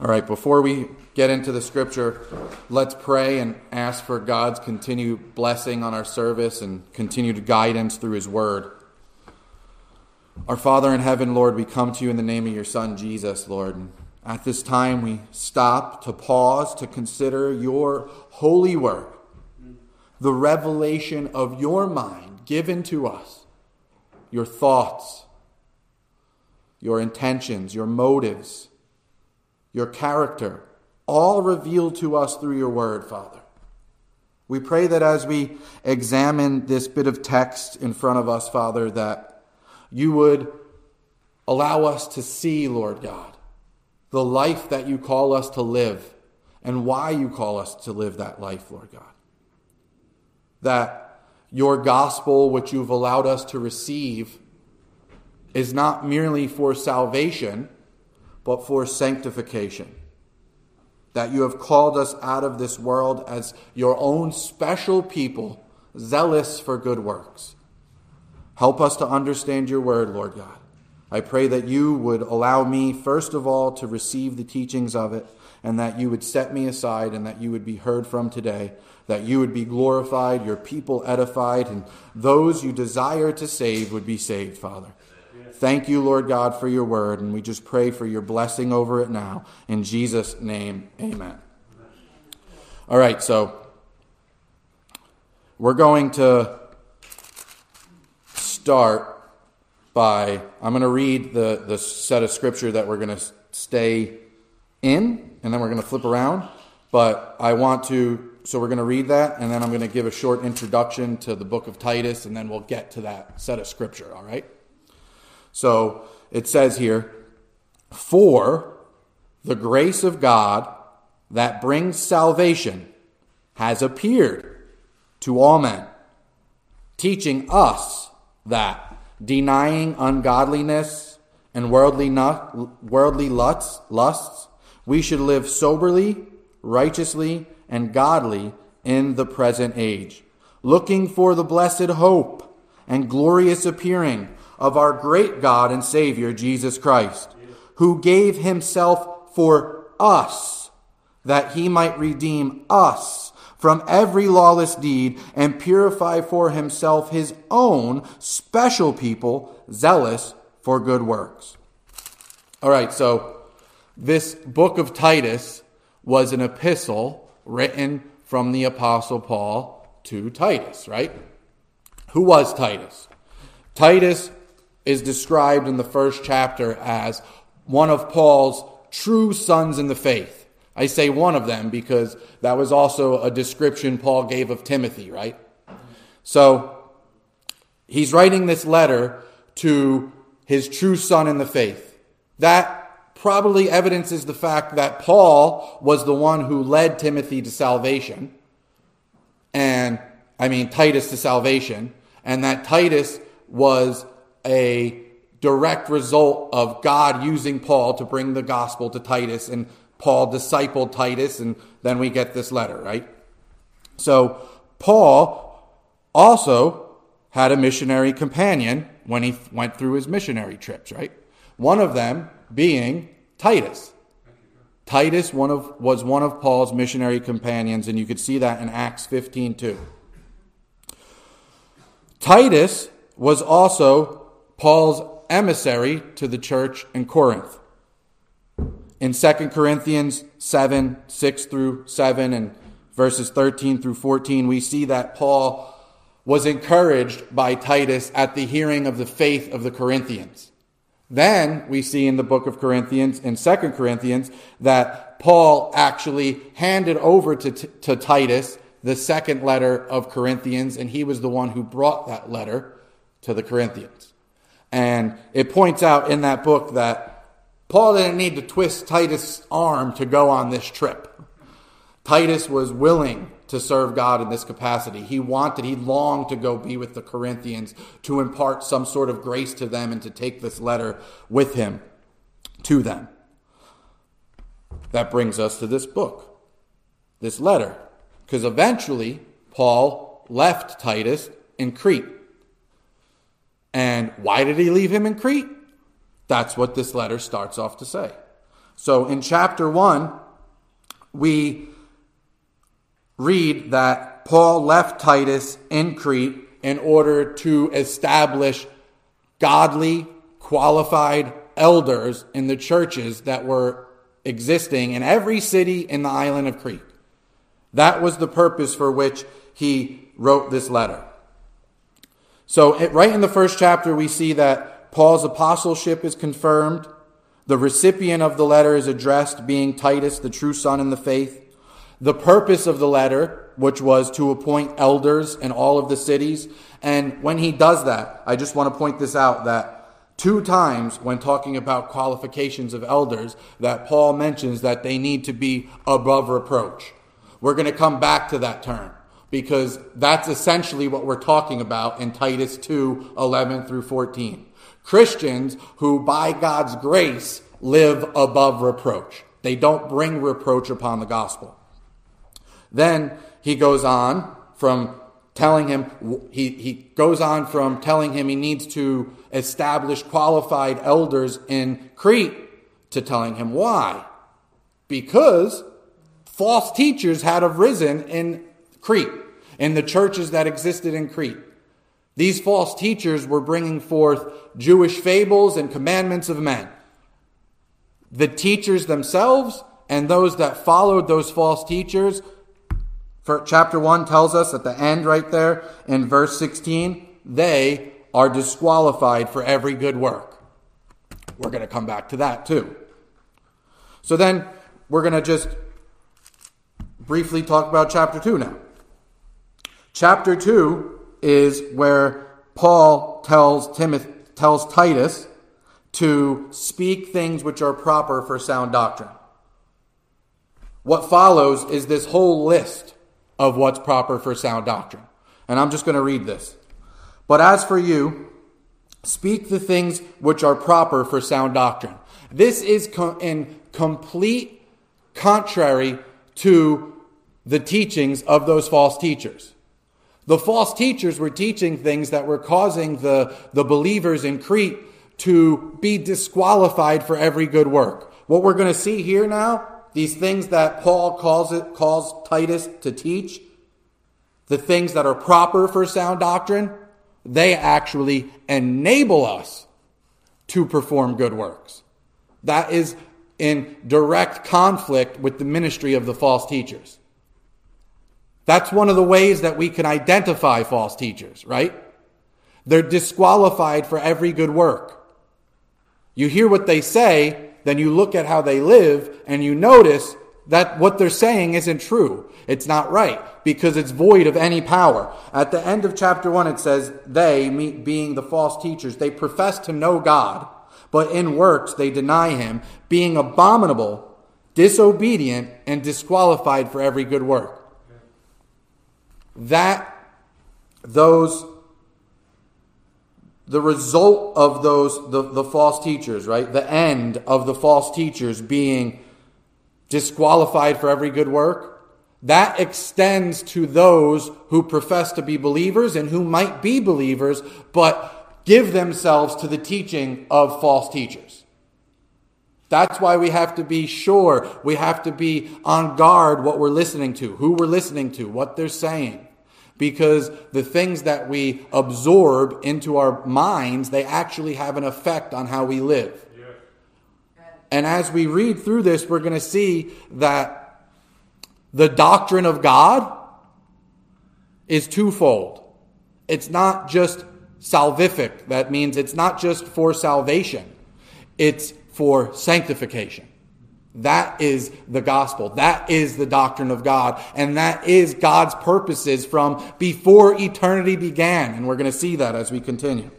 All right, before we get into the scripture, let's pray and ask for God's continued blessing on our service and continued guidance through His Word. Our Father in heaven, Lord, we come to you in the name of your Son, Jesus, Lord. And at this time, we stop to pause to consider your holy work, the revelation of your mind given to us, your thoughts, your intentions, your motives your character, all revealed to us through your word, Father. We pray that as we examine this bit of text in front of us, Father, that you would allow us to see, Lord God, the life that you call us to live and why you call us to live that life, Lord God. That your gospel, which you've allowed us to receive, is not merely for salvation but for sanctification. That you have called us out of this world as your own special people, zealous for good works. Help us to understand your word, Lord God. I pray that you would allow me, first of all, to receive the teachings of it, and that you would set me aside, and that you would be heard from today, that you would be glorified, your people edified, and those you desire to save would be saved, Father. Thank you, Lord God, for your word, and we just pray for your blessing over it now. In Jesus' name, amen. All right, so we're going to start by, I'm going to read the, the set of scripture that we're going to stay in, and then we're going to flip around. But I want to, so we're going to read that, and then I'm going to give a short introduction to the book of Titus, and then we'll get to that set of scripture, all right? So it says here, For the grace of God that brings salvation has appeared to all men, teaching us that denying ungodliness and worldly, nut, worldly lusts, lusts, we should live soberly, righteously, and godly in the present age, looking for the blessed hope and glorious appearing of our great God and Savior, Jesus Christ, who gave himself for us, that he might redeem us from every lawless deed and purify for himself his own special people, zealous for good works. All right, so this book of Titus was an epistle written from the Apostle Paul to Titus, right? Who was Titus? Titus is described in the first chapter as one of Paul's true sons in the faith. I say one of them because that was also a description Paul gave of Timothy, right? So he's writing this letter to his true son in the faith. That probably evidences the fact that Paul was the one who led Timothy to salvation, and I mean Titus to salvation, and that Titus was a direct result of God using Paul to bring the gospel to Titus, and Paul discipled Titus, and then we get this letter, right? So, Paul also had a missionary companion when he went through his missionary trips, right? One of them being Titus. Titus one of, was one of Paul's missionary companions, and you could see that in Acts 15 too. Titus was also Paul's emissary to the church in Corinth. In 2 Corinthians 7 6 through 7 and verses 13 through 14, we see that Paul was encouraged by Titus at the hearing of the faith of the Corinthians. Then we see in the book of Corinthians, in 2 Corinthians, that Paul actually handed over to, to Titus the second letter of Corinthians, and he was the one who brought that letter to the Corinthians. And it points out in that book that Paul didn't need to twist Titus' arm to go on this trip. Titus was willing to serve God in this capacity. He wanted, he longed to go be with the Corinthians to impart some sort of grace to them and to take this letter with him to them. That brings us to this book, this letter, because eventually Paul left Titus in Crete and why did he leave him in Crete? That's what this letter starts off to say. So in chapter 1, we read that Paul left Titus in Crete in order to establish godly, qualified elders in the churches that were existing in every city in the island of Crete. That was the purpose for which he wrote this letter. So, right in the first chapter, we see that Paul's apostleship is confirmed. The recipient of the letter is addressed, being Titus, the true son in the faith. The purpose of the letter, which was to appoint elders in all of the cities. And when he does that, I just want to point this out that two times when talking about qualifications of elders that Paul mentions that they need to be above reproach. We're going to come back to that term because that's essentially what we're talking about in Titus 2 11 through 14. Christians who, by God's grace, live above reproach. They don't bring reproach upon the gospel. Then he goes on from telling him, he, he goes on from telling him he needs to establish qualified elders in Crete to telling him why. Because false teachers had arisen in Crete, and the churches that existed in Crete. These false teachers were bringing forth Jewish fables and commandments of men. The teachers themselves and those that followed those false teachers for chapter 1 tells us at the end right there in verse 16, they are disqualified for every good work. We're going to come back to that too. So then we're going to just briefly talk about chapter 2 now. Chapter 2 is where Paul tells Timothy tells Titus to speak things which are proper for sound doctrine. What follows is this whole list of what's proper for sound doctrine. And I'm just going to read this. But as for you, speak the things which are proper for sound doctrine. This is in complete contrary to the teachings of those false teachers. The false teachers were teaching things that were causing the, the believers in Crete to be disqualified for every good work. What we're going to see here now these things that Paul calls it calls Titus to teach, the things that are proper for sound doctrine, they actually enable us to perform good works. That is in direct conflict with the ministry of the false teachers. That's one of the ways that we can identify false teachers, right? They're disqualified for every good work. You hear what they say, then you look at how they live and you notice that what they're saying isn't true. It's not right because it's void of any power. At the end of chapter 1, it says, They, being the false teachers, they profess to know God, but in works they deny him, being abominable, disobedient, and disqualified for every good work. That, those the result of those the, the false teachers right? The end of the false teachers being disqualified for every good work that extends to those who profess to be believers and who might be believers but give themselves to the teaching of false teachers. That's why we have to be sure. We have to be on guard what we're listening to who we're listening to what they're saying because the things that we absorb into our minds, they actually have an effect on how we live. And as we read through this, we're going to see that the doctrine of God is twofold. It's not just salvific, that means it's not just for salvation, it's for sanctification. That is the gospel. That is the doctrine of God. And that is God's purposes from before eternity began. And we're going to see that as we continue.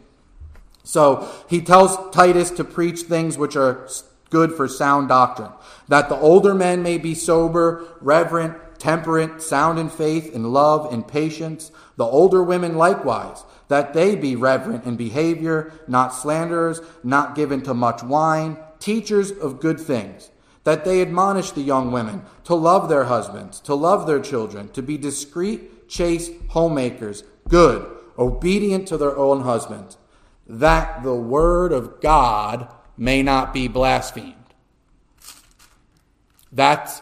So he tells Titus to preach things which are good for sound doctrine, that the older men may be sober, reverent, temperate, sound in faith, in love, in patience, the older women likewise, that they be reverent in behavior, not slanderers, not given to much wine, teachers of good things that they admonish the young women to love their husbands, to love their children, to be discreet, chaste homemakers, good, obedient to their own husbands, that the word of God may not be blasphemed. That's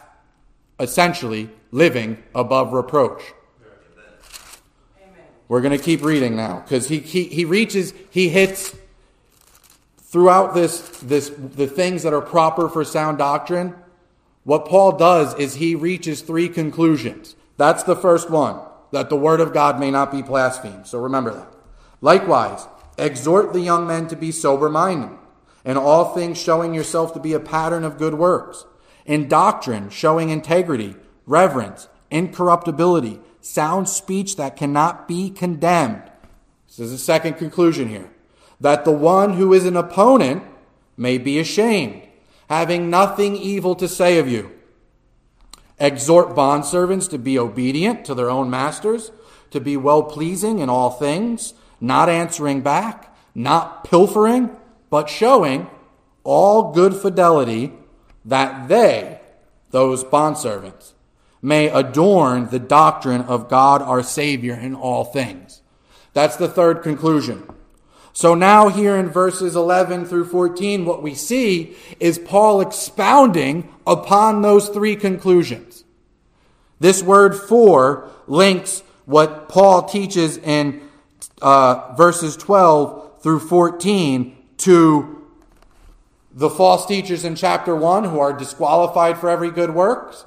essentially living above reproach. We're going to keep reading now because he, he, he reaches, he hits throughout this, this, the things that are proper for sound doctrine. What Paul does is he reaches three conclusions. That's the first one, that the word of God may not be blasphemed. So remember that. Likewise, exhort the young men to be sober minded, in all things showing yourself to be a pattern of good works, in doctrine showing integrity, reverence, incorruptibility, sound speech that cannot be condemned. This is the second conclusion here. That the one who is an opponent may be ashamed, having nothing evil to say of you. Exhort bondservants to be obedient to their own masters, to be well pleasing in all things, not answering back, not pilfering, but showing all good fidelity that they, those bondservants, may adorn the doctrine of God our Savior in all things. That's the third conclusion. So now here in verses 11 through 14, what we see is Paul expounding upon those three conclusions. This word for links what Paul teaches in uh, verses 12 through 14 to the false teachers in chapter 1 who are disqualified for every good works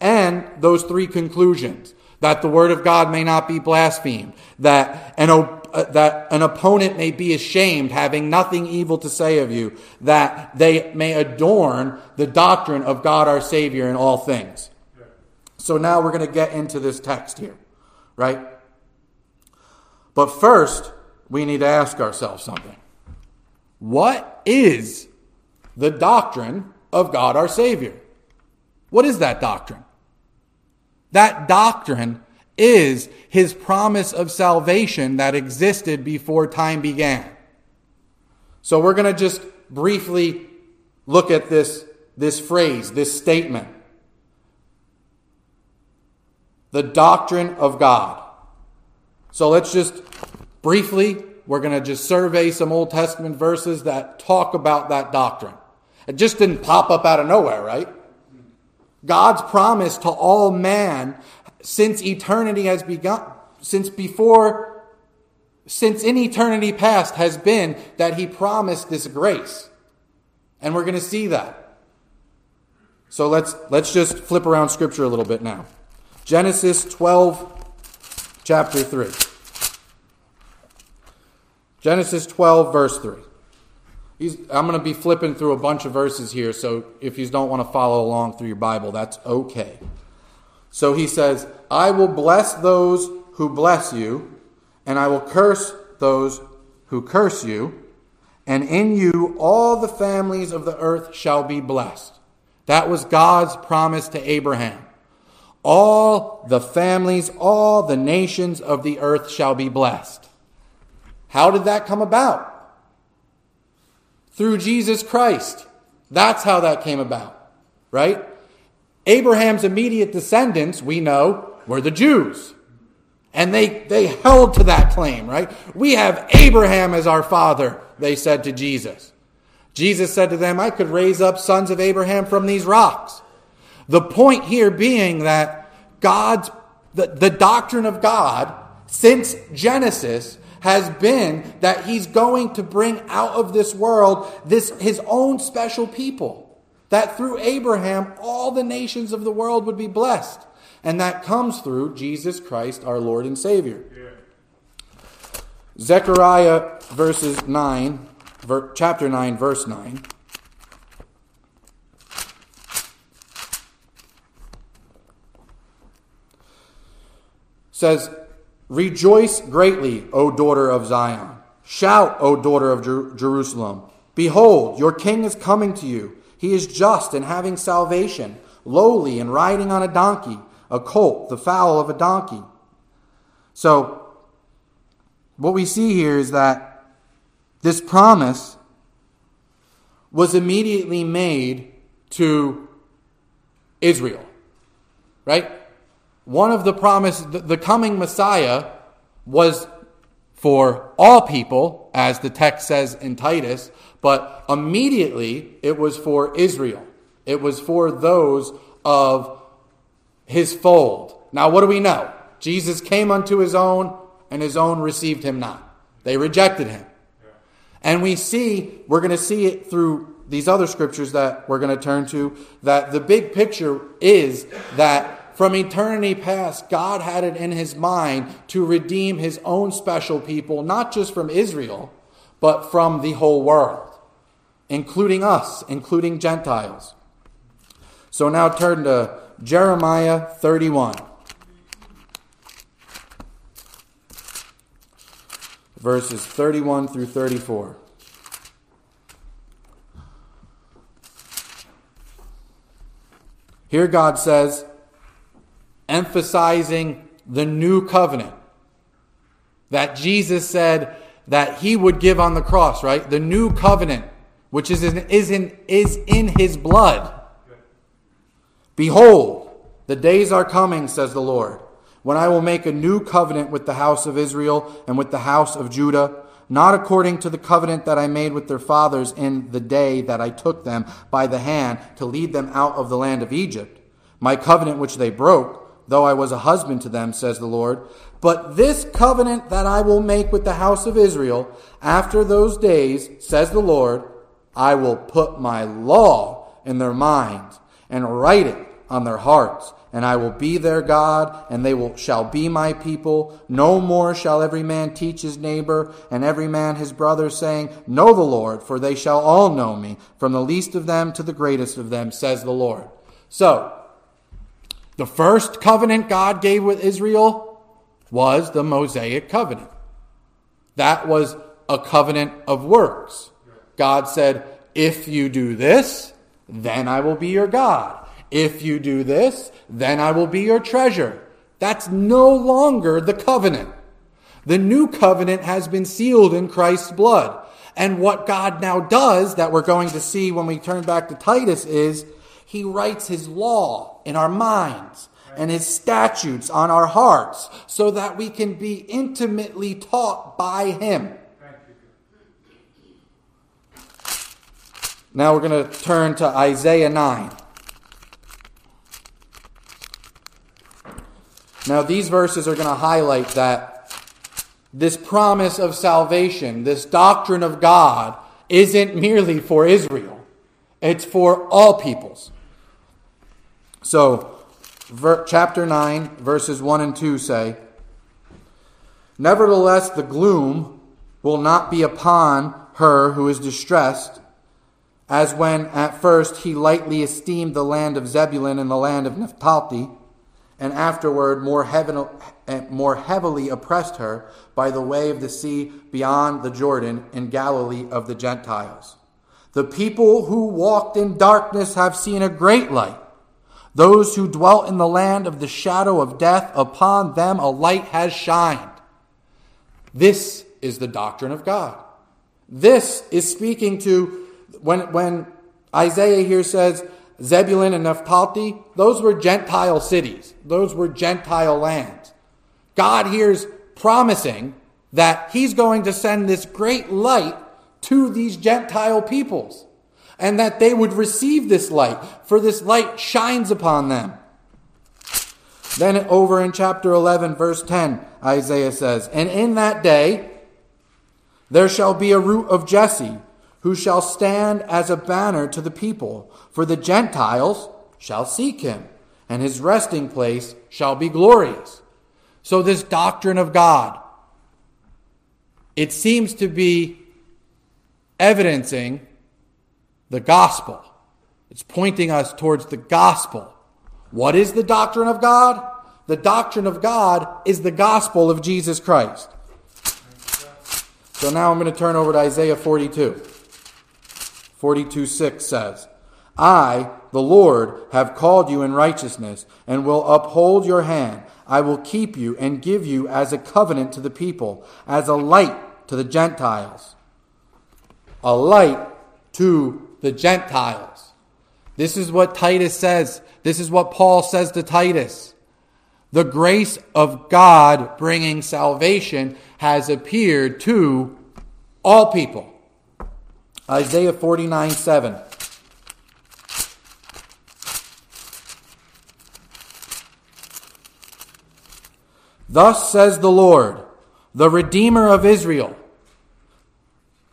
and those three conclusions that the word of God may not be blasphemed, that an, uh, that an opponent may be ashamed, having nothing evil to say of you, that they may adorn the doctrine of God our Savior in all things. So now we're going to get into this text here, right? But first, we need to ask ourselves something. What is the doctrine of God our Savior? What is that doctrine? That doctrine is his promise of salvation that existed before time began. So we're going to just briefly look at this, this phrase, this statement. The doctrine of God. So let's just briefly, we're going to just survey some Old Testament verses that talk about that doctrine. It just didn't pop up out of nowhere, right? God's promise to all man since eternity has begun, since before, since in eternity past has been that he promised this grace. And we're going to see that. So let's, let's just flip around scripture a little bit now. Genesis 12, chapter 3. Genesis 12, verse 3. He's, I'm going to be flipping through a bunch of verses here, so if you don't want to follow along through your Bible, that's okay. So he says, I will bless those who bless you, and I will curse those who curse you, and in you all the families of the earth shall be blessed. That was God's promise to Abraham. All the families, all the nations of the earth shall be blessed. How did that come about? through Jesus Christ. That's how that came about, right? Abraham's immediate descendants, we know, were the Jews. And they, they held to that claim, right? We have Abraham as our father, they said to Jesus. Jesus said to them, I could raise up sons of Abraham from these rocks. The point here being that God's, the, the doctrine of God, since Genesis, has been that he's going to bring out of this world this his own special people. That through Abraham all the nations of the world would be blessed. And that comes through Jesus Christ our Lord and Savior. Yeah. Zechariah verses 9 ver, chapter 9 verse 9 says Rejoice greatly, O daughter of Zion. Shout, O daughter of Jer- Jerusalem. Behold, your king is coming to you. He is just and having salvation, lowly and riding on a donkey, a colt, the foal of a donkey. So, what we see here is that this promise was immediately made to Israel. Right? one of the promise, the coming Messiah was for all people, as the text says in Titus, but immediately it was for Israel. It was for those of his fold. Now, what do we know? Jesus came unto his own, and his own received him not. They rejected him. And we see, we're going to see it through these other scriptures that we're going to turn to, that the big picture is that from eternity past, God had it in his mind to redeem his own special people, not just from Israel, but from the whole world, including us, including Gentiles. So now turn to Jeremiah 31. Verses 31 through 34. Here God says, emphasizing the new covenant that Jesus said that he would give on the cross, right? The new covenant, which is in, is in, is in his blood. Behold, the days are coming, says the Lord, when I will make a new covenant with the house of Israel and with the house of Judah not according to the covenant that I made with their fathers in the day that I took them by the hand to lead them out of the land of Egypt, my covenant which they broke, though I was a husband to them, says the Lord. But this covenant that I will make with the house of Israel after those days, says the Lord, I will put my law in their minds and write it on their hearts and I will be their God, and they will, shall be my people. No more shall every man teach his neighbor, and every man his brother, saying, Know the Lord, for they shall all know me, from the least of them to the greatest of them, says the Lord. So, the first covenant God gave with Israel was the Mosaic covenant. That was a covenant of works. God said, If you do this, then I will be your God. If you do this, then I will be your treasure. That's no longer the covenant. The new covenant has been sealed in Christ's blood. And what God now does, that we're going to see when we turn back to Titus, is he writes his law in our minds and his statutes on our hearts so that we can be intimately taught by him. Now we're going to turn to Isaiah 9. Now, these verses are going to highlight that this promise of salvation, this doctrine of God, isn't merely for Israel, it's for all peoples. So, ver- chapter 9, verses 1 and 2 say, Nevertheless, the gloom will not be upon her who is distressed, as when at first he lightly esteemed the land of Zebulun and the land of Naphtali and afterward more, heaven, eh, more heavily oppressed her by the way of the sea beyond the Jordan in Galilee of the Gentiles. The people who walked in darkness have seen a great light. Those who dwelt in the land of the shadow of death, upon them a light has shined. This is the doctrine of God. This is speaking to when, when Isaiah here says, Zebulun and Naphtali, those were Gentile cities. Those were Gentile lands. God here's promising that he's going to send this great light to these Gentile peoples and that they would receive this light, for this light shines upon them. Then over in chapter 11, verse 10, Isaiah says, And in that day there shall be a root of Jesse who shall stand as a banner to the people. For the Gentiles shall seek him, and his resting place shall be glorious. So, this doctrine of God, it seems to be evidencing the gospel. It's pointing us towards the gospel. What is the doctrine of God? The doctrine of God is the gospel of Jesus Christ. So now I'm going to turn over to Isaiah 42. 42 6 says, I, the Lord, have called you in righteousness and will uphold your hand. I will keep you and give you as a covenant to the people, as a light to the Gentiles. A light to the Gentiles. This is what Titus says. This is what Paul says to Titus. The grace of God bringing salvation has appeared to all people. Isaiah 49 7. Thus says the Lord, the Redeemer of Israel,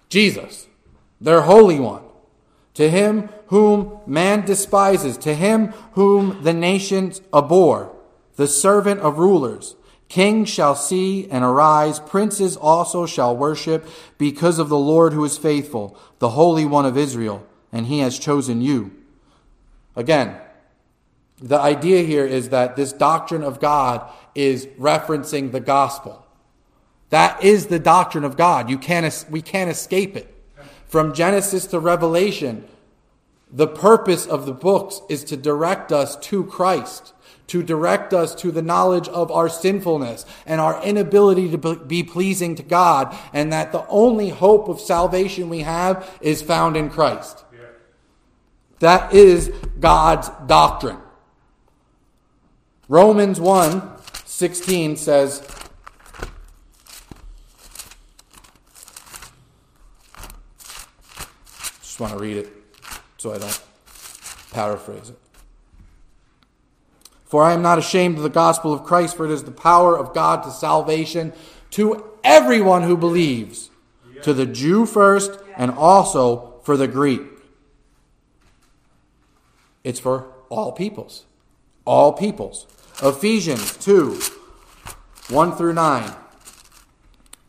Jesus, their Holy One to him whom man despises, to him whom the nations abhor, the servant of rulers. Kings shall see and arise, princes also shall worship, because of the Lord who is faithful, the Holy One of Israel, and he has chosen you. Again, the idea here is that this doctrine of God is referencing the gospel. That is the doctrine of God. You can't, we can't escape it. From Genesis to Revelation, the purpose of the books is to direct us to Christ, to direct us to the knowledge of our sinfulness and our inability to be pleasing to God, and that the only hope of salvation we have is found in Christ. That is God's doctrine. Romans 1 16 says, want to read it so I don't paraphrase it. For I am not ashamed of the gospel of Christ, for it is the power of God to salvation to everyone who believes, to the Jew first, and also for the Greek. It's for all peoples. All peoples. Ephesians 2 1 through 9.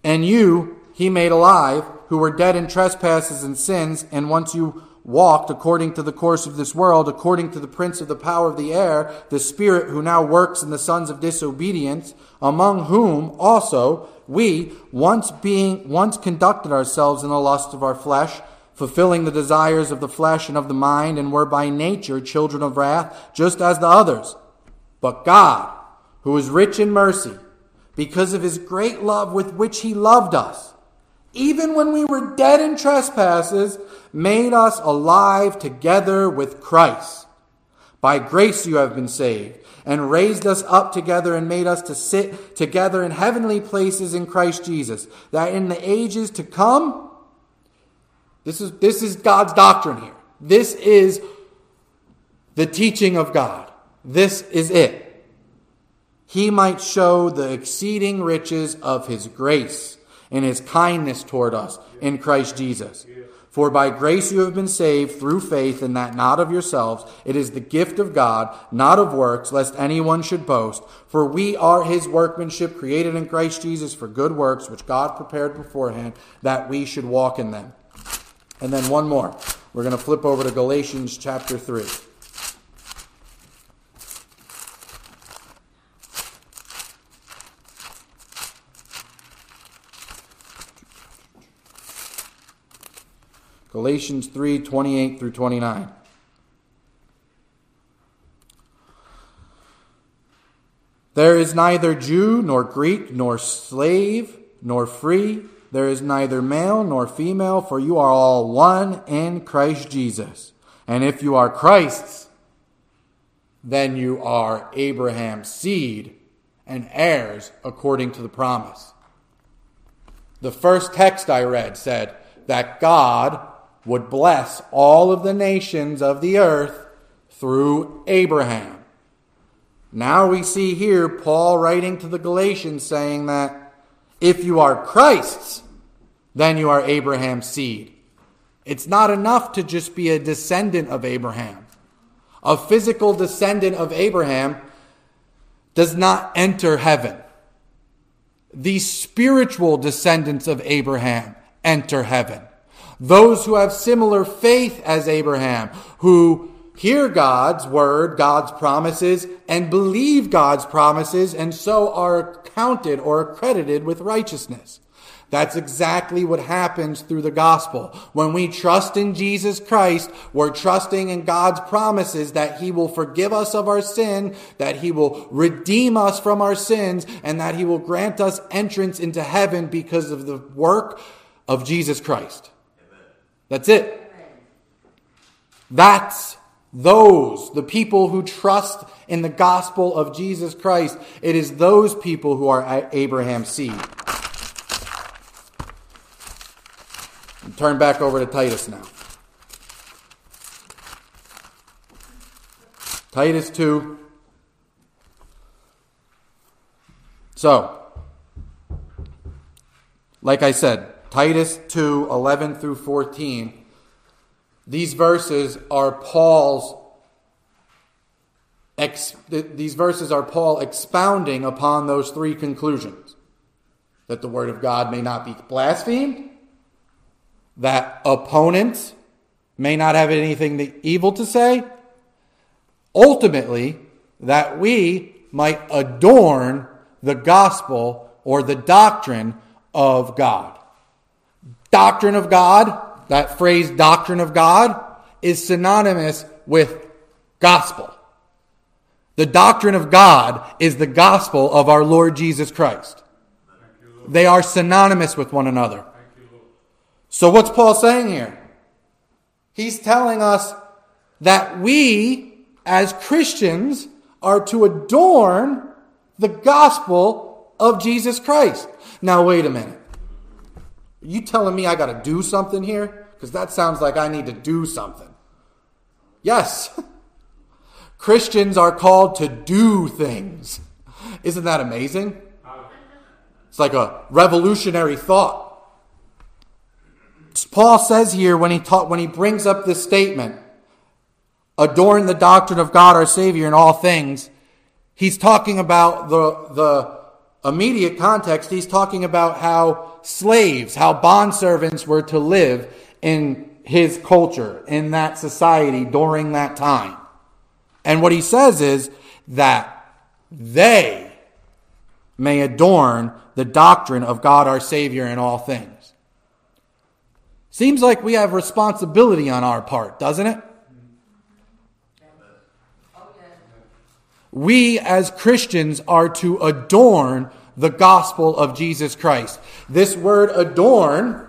And you he made alive, who were dead in trespasses and sins, and once you walked according to the course of this world, according to the prince of the power of the air, the spirit who now works in the sons of disobedience, among whom also we once being once conducted ourselves in the lust of our flesh, fulfilling the desires of the flesh and of the mind, and were by nature children of wrath, just as the others. But God, who is rich in mercy, because of his great love with which he loved us, even when we were dead in trespasses, made us alive together with Christ. By grace you have been saved, and raised us up together and made us to sit together in heavenly places in Christ Jesus, that in the ages to come, this is, this is God's doctrine here. This is the teaching of God. This is it. He might show the exceeding riches of his grace and his kindness toward us in Christ Jesus. For by grace you have been saved through faith, and that not of yourselves. It is the gift of God, not of works, lest anyone should boast. For we are his workmanship, created in Christ Jesus for good works, which God prepared beforehand that we should walk in them. And then one more. We're going to flip over to Galatians chapter 3. Galatians 3 28 through 29. There is neither Jew nor Greek nor slave nor free. There is neither male nor female, for you are all one in Christ Jesus. And if you are Christ's, then you are Abraham's seed and heirs according to the promise. The first text I read said that God would bless all of the nations of the earth through Abraham. Now we see here Paul writing to the Galatians saying that if you are Christ's, then you are Abraham's seed. It's not enough to just be a descendant of Abraham. A physical descendant of Abraham does not enter heaven. The spiritual descendants of Abraham enter heaven. Those who have similar faith as Abraham, who hear God's word, God's promises, and believe God's promises, and so are counted or accredited with righteousness. That's exactly what happens through the gospel. When we trust in Jesus Christ, we're trusting in God's promises that He will forgive us of our sin, that He will redeem us from our sins, and that He will grant us entrance into heaven because of the work of Jesus Christ. That's it. That's those, the people who trust in the gospel of Jesus Christ. It is those people who are Abraham's seed. Turn back over to Titus now. Titus 2. So, like I said, Titus 2 11 through 14, these verses are Paul's. Ex, these verses are Paul expounding upon those three conclusions that the word of God may not be blasphemed, that opponents may not have anything evil to say, ultimately, that we might adorn the gospel or the doctrine of God. Doctrine of God, that phrase doctrine of God, is synonymous with gospel. The doctrine of God is the gospel of our Lord Jesus Christ. They are synonymous with one another. So, what's Paul saying here? He's telling us that we, as Christians, are to adorn the gospel of Jesus Christ. Now, wait a minute. You telling me I got to do something here? Because that sounds like I need to do something. Yes. Christians are called to do things. Isn't that amazing? It's like a revolutionary thought. Paul says here when he taught, when he brings up this statement, adorn the doctrine of God our Savior in all things, he's talking about the, the immediate context. He's talking about how slaves, how bondservants were to live in his culture, in that society during that time. And what he says is that they may adorn the doctrine of God our Savior in all things. Seems like we have responsibility on our part, doesn't it? We as Christians are to adorn the gospel of Jesus Christ. This word adorn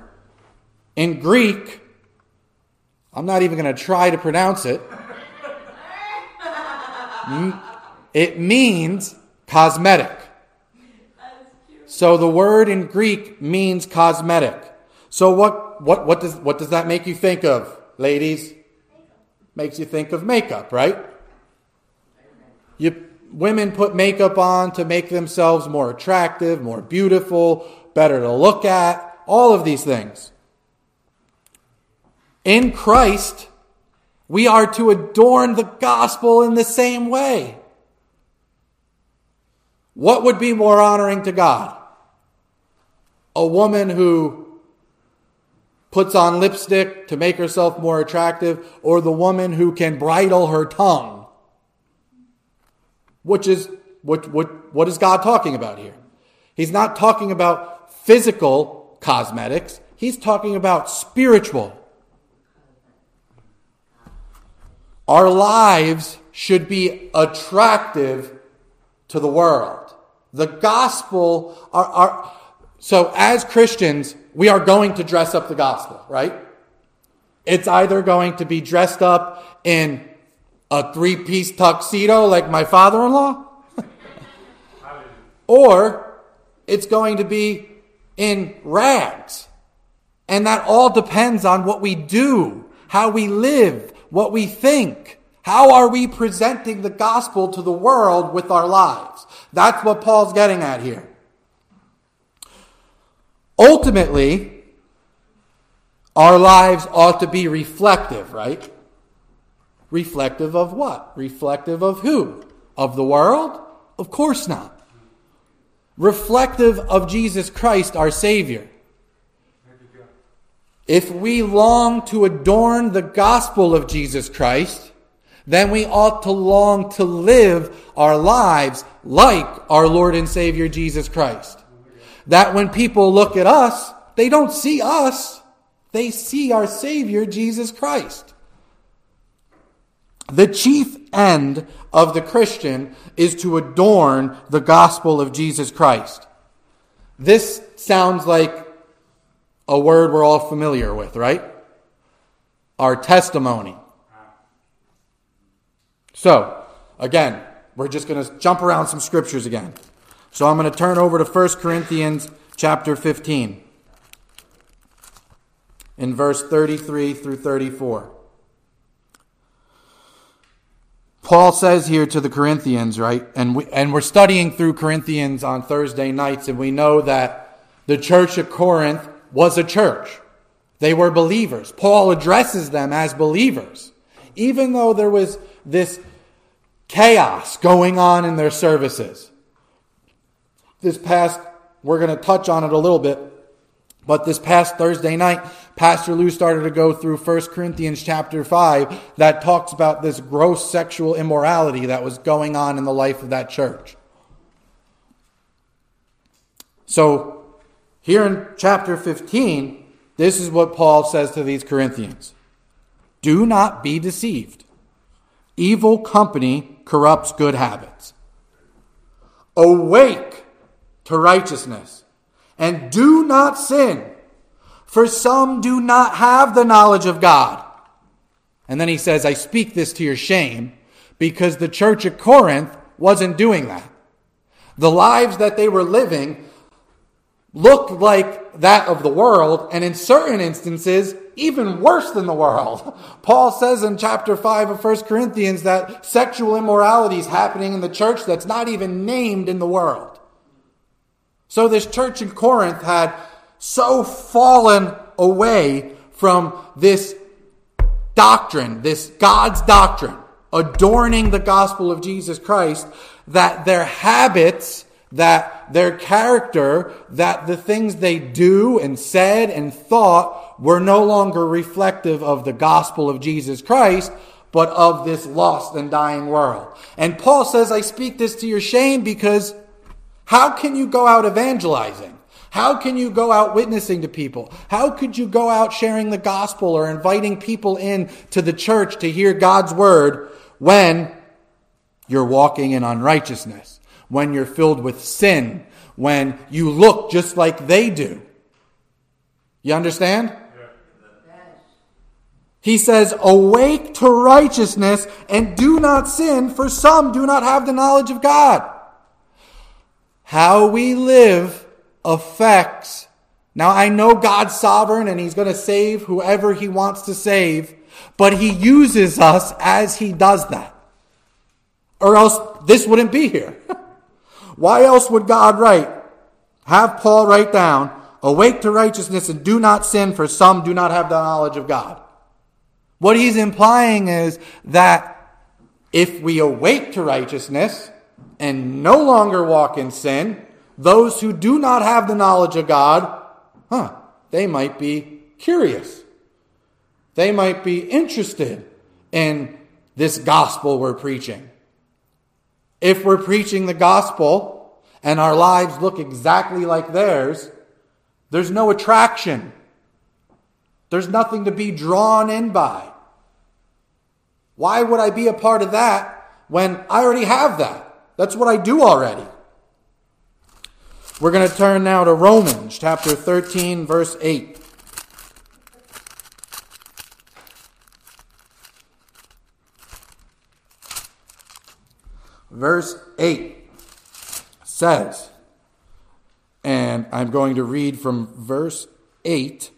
in Greek, I'm not even going to try to pronounce it. It means cosmetic. So the word in Greek means cosmetic. So what, what, what, does, what does that make you think of, ladies? Makes you think of makeup, right? You, women put makeup on to make themselves more attractive, more beautiful, better to look at, all of these things. In Christ, we are to adorn the gospel in the same way. What would be more honoring to God? A woman who puts on lipstick to make herself more attractive, or the woman who can bridle her tongue which is what, what, what is God talking about here? He's not talking about physical cosmetics, he's talking about spiritual. Our lives should be attractive to the world. The gospel are, are so as Christians, we are going to dress up the gospel, right? It's either going to be dressed up in a three piece tuxedo like my father in law, or it's going to be in rags. And that all depends on what we do, how we live, what we think. How are we presenting the gospel to the world with our lives? That's what Paul's getting at here. Ultimately, our lives ought to be reflective, right? Reflective of what? Reflective of who? Of the world? Of course not. Reflective of Jesus Christ, our Savior. If we long to adorn the gospel of Jesus Christ, then we ought to long to live our lives like our Lord and Savior Jesus Christ. That when people look at us, they don't see us, they see our Savior Jesus Christ. The chief end of the Christian is to adorn the gospel of Jesus Christ. This sounds like a word we're all familiar with, right? Our testimony. So, again, we're just going to jump around some scriptures again. So I'm going to turn over to 1 Corinthians chapter 15 in verse 33 through 34. Paul says here to the Corinthians, right? And we, and we're studying through Corinthians on Thursday nights and we know that the church at Corinth was a church. They were believers. Paul addresses them as believers. Even though there was this chaos going on in their services. This past, we're going to touch on it a little bit, but this past Thursday night, Pastor Lou started to go through 1 Corinthians chapter 5 that talks about this gross sexual immorality that was going on in the life of that church. So, here in chapter 15, this is what Paul says to these Corinthians Do not be deceived. Evil company corrupts good habits. Awake to righteousness and do not sin, for some do not have the knowledge of God. And then he says, I speak this to your shame because the church at Corinth wasn't doing that. The lives that they were living looked like that of the world, and in certain instances, even worse than the world. Paul says in chapter 5 of 1 Corinthians that sexual immorality is happening in the church that's not even named in the world. So this church in Corinth had so fallen away from this doctrine, this God's doctrine, adorning the gospel of Jesus Christ, that their habits that their character, that the things they do and said and thought were no longer reflective of the gospel of Jesus Christ, but of this lost and dying world. And Paul says, I speak this to your shame because how can you go out evangelizing? How can you go out witnessing to people? How could you go out sharing the gospel or inviting people in to the church to hear God's word when you're walking in unrighteousness? when you're filled with sin, when you look just like they do. You understand? He says, Awake to righteousness and do not sin, for some do not have the knowledge of God. How we live affects. Now, I know God's sovereign and He's going to save whoever He wants to save, but He uses us as He does that. Or else this wouldn't be here. Why else would God write? Have Paul write down, awake to righteousness and do not sin, for some do not have the knowledge of God. What he's implying is that if we awake to righteousness and no longer walk in sin, those who do not have the knowledge of God, huh, they might be curious. They might be interested in this gospel we're preaching. If we're preaching the gospel and our lives look exactly like theirs, there's no attraction. There's nothing to be drawn in by. Why would I be a part of that when I already have that? That's what I do already. We're going to turn now to Romans chapter 13, verse 8. verse 8 says, and I'm going to read from verse 8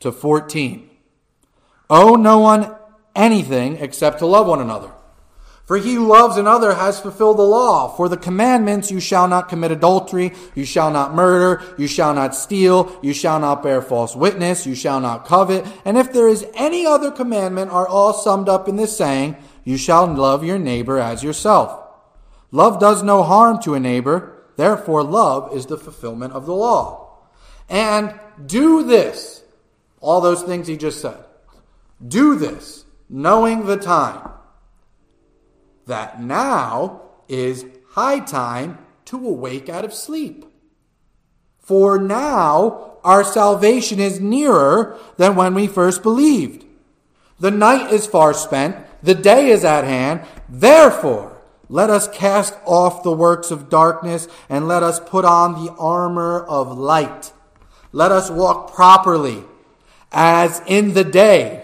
to 14. Owe no one anything except to love one another. For he who loves another has fulfilled the law. For the commandments, you shall not commit adultery, you shall not murder, you shall not steal, you shall not bear false witness, you shall not covet. And if there is any other commandment, are all summed up in this saying, you shall love your neighbor as yourself. Love does no harm to a neighbor, therefore, love is the fulfillment of the law. And do this, all those things he just said. Do this, knowing the time, that now is high time to awake out of sleep. For now our salvation is nearer than when we first believed. The night is far spent, the day is at hand. Therefore, let us cast off the works of darkness and let us put on the armor of light. Let us walk properly as in the day,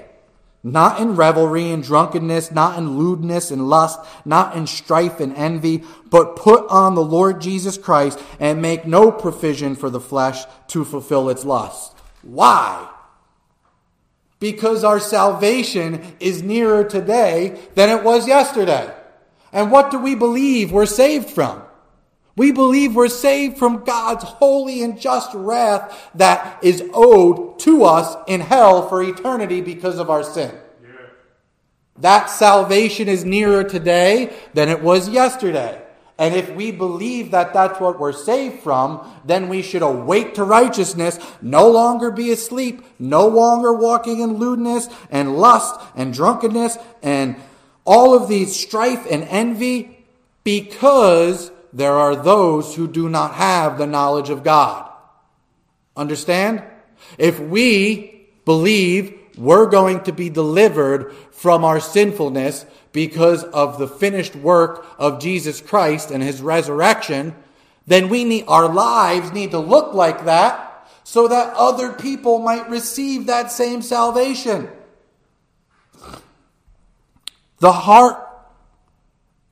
not in revelry and drunkenness, not in lewdness and lust, not in strife and envy, but put on the Lord Jesus Christ and make no provision for the flesh to fulfill its lust. Why? Because our salvation is nearer today than it was yesterday. And what do we believe we're saved from? We believe we're saved from God's holy and just wrath that is owed to us in hell for eternity because of our sin. That salvation is nearer today than it was yesterday. And if we believe that that's what we're saved from, then we should awake to righteousness, no longer be asleep, no longer walking in lewdness and lust and drunkenness and all of these strife and envy because there are those who do not have the knowledge of God. Understand? If we believe we're going to be delivered from our sinfulness because of the finished work of Jesus Christ and his resurrection, then we need, our lives need to look like that so that other people might receive that same salvation. The heart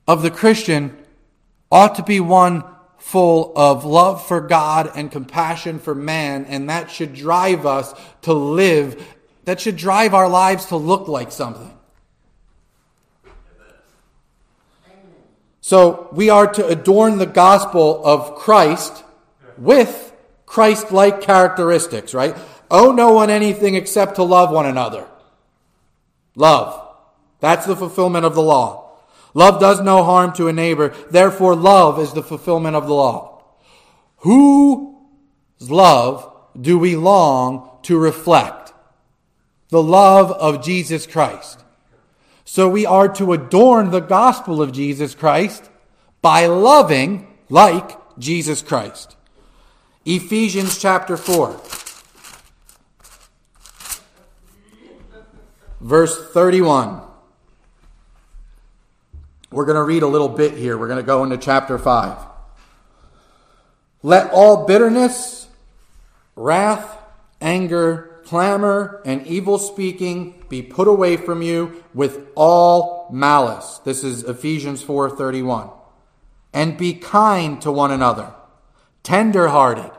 of the Christian ought to be one full of love for God and compassion for man, and that should drive us to live, that should drive our lives to look like something. So we are to adorn the gospel of Christ with Christ like characteristics, right? Owe no one anything except to love one another. Love. That's the fulfillment of the law. Love does no harm to a neighbor. Therefore, love is the fulfillment of the law. Whose love do we long to reflect? The love of Jesus Christ. So we are to adorn the gospel of Jesus Christ by loving like Jesus Christ. Ephesians chapter 4, verse 31. We're going to read a little bit here. We're going to go into chapter 5. Let all bitterness, wrath, anger, clamor, and evil speaking be put away from you with all malice. This is Ephesians 4:31. And be kind to one another, tender-hearted,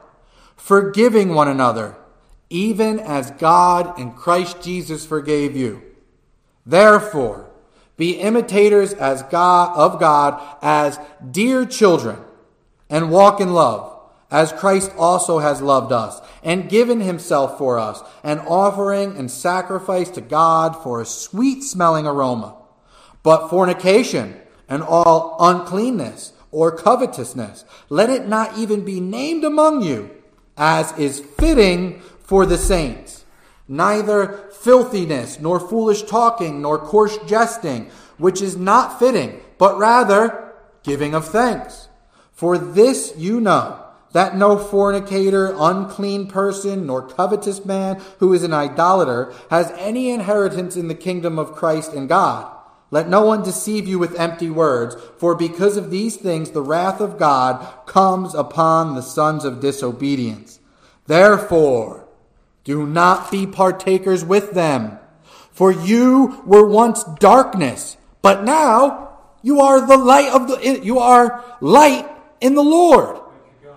forgiving one another, even as God in Christ Jesus forgave you. Therefore, be imitators as God of God as dear children and walk in love as Christ also has loved us and given himself for us, an offering and sacrifice to God for a sweet smelling aroma. But fornication and all uncleanness or covetousness, let it not even be named among you, as is fitting for the saints. Neither filthiness, nor foolish talking, nor coarse jesting, which is not fitting, but rather giving of thanks. For this you know that no fornicator, unclean person, nor covetous man who is an idolater has any inheritance in the kingdom of Christ and God. Let no one deceive you with empty words, for because of these things the wrath of God comes upon the sons of disobedience. Therefore, do not be partakers with them. For you were once darkness, but now you are the light of the, you are light in the Lord.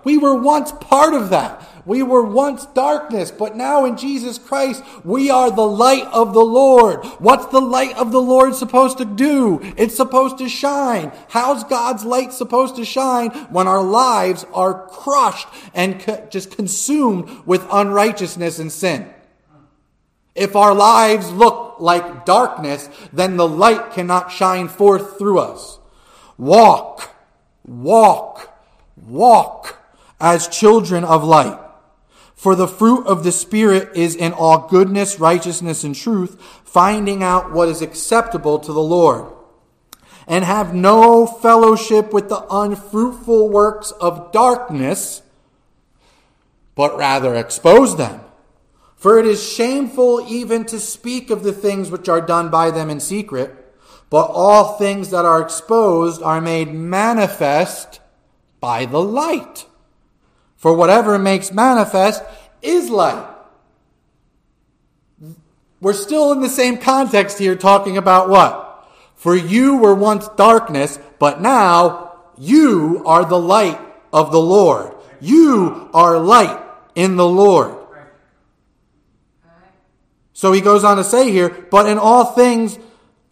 We were once part of that. We were once darkness, but now in Jesus Christ, we are the light of the Lord. What's the light of the Lord supposed to do? It's supposed to shine. How's God's light supposed to shine when our lives are crushed and co- just consumed with unrighteousness and sin? If our lives look like darkness, then the light cannot shine forth through us. Walk, walk, walk as children of light. For the fruit of the Spirit is in all goodness, righteousness, and truth, finding out what is acceptable to the Lord. And have no fellowship with the unfruitful works of darkness, but rather expose them. For it is shameful even to speak of the things which are done by them in secret, but all things that are exposed are made manifest by the light. For whatever makes manifest is light. We're still in the same context here talking about what? For you were once darkness, but now you are the light of the Lord. You are light in the Lord. So he goes on to say here, but in all things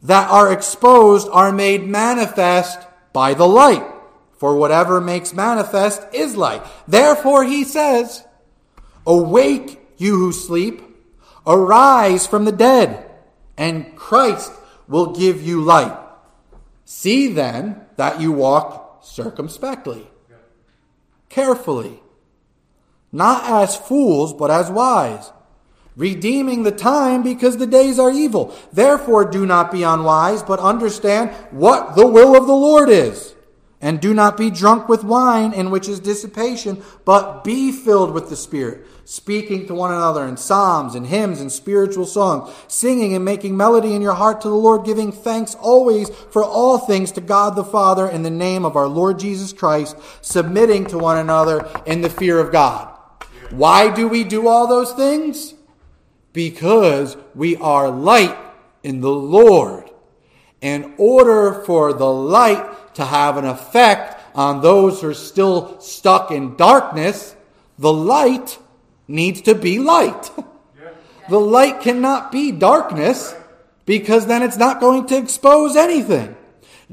that are exposed are made manifest by the light. For whatever makes manifest is light. Therefore, he says, Awake, you who sleep, arise from the dead, and Christ will give you light. See then that you walk circumspectly, carefully, not as fools, but as wise redeeming the time because the days are evil. Therefore, do not be unwise, but understand what the will of the Lord is. And do not be drunk with wine, in which is dissipation, but be filled with the Spirit, speaking to one another in psalms and hymns and spiritual songs, singing and making melody in your heart to the Lord, giving thanks always for all things to God the Father in the name of our Lord Jesus Christ, submitting to one another in the fear of God. Why do we do all those things? because we are light in the Lord. In order for the light to have an effect on those who are still stuck in darkness, the light needs to be light. The light cannot be darkness because then it's not going to expose anything.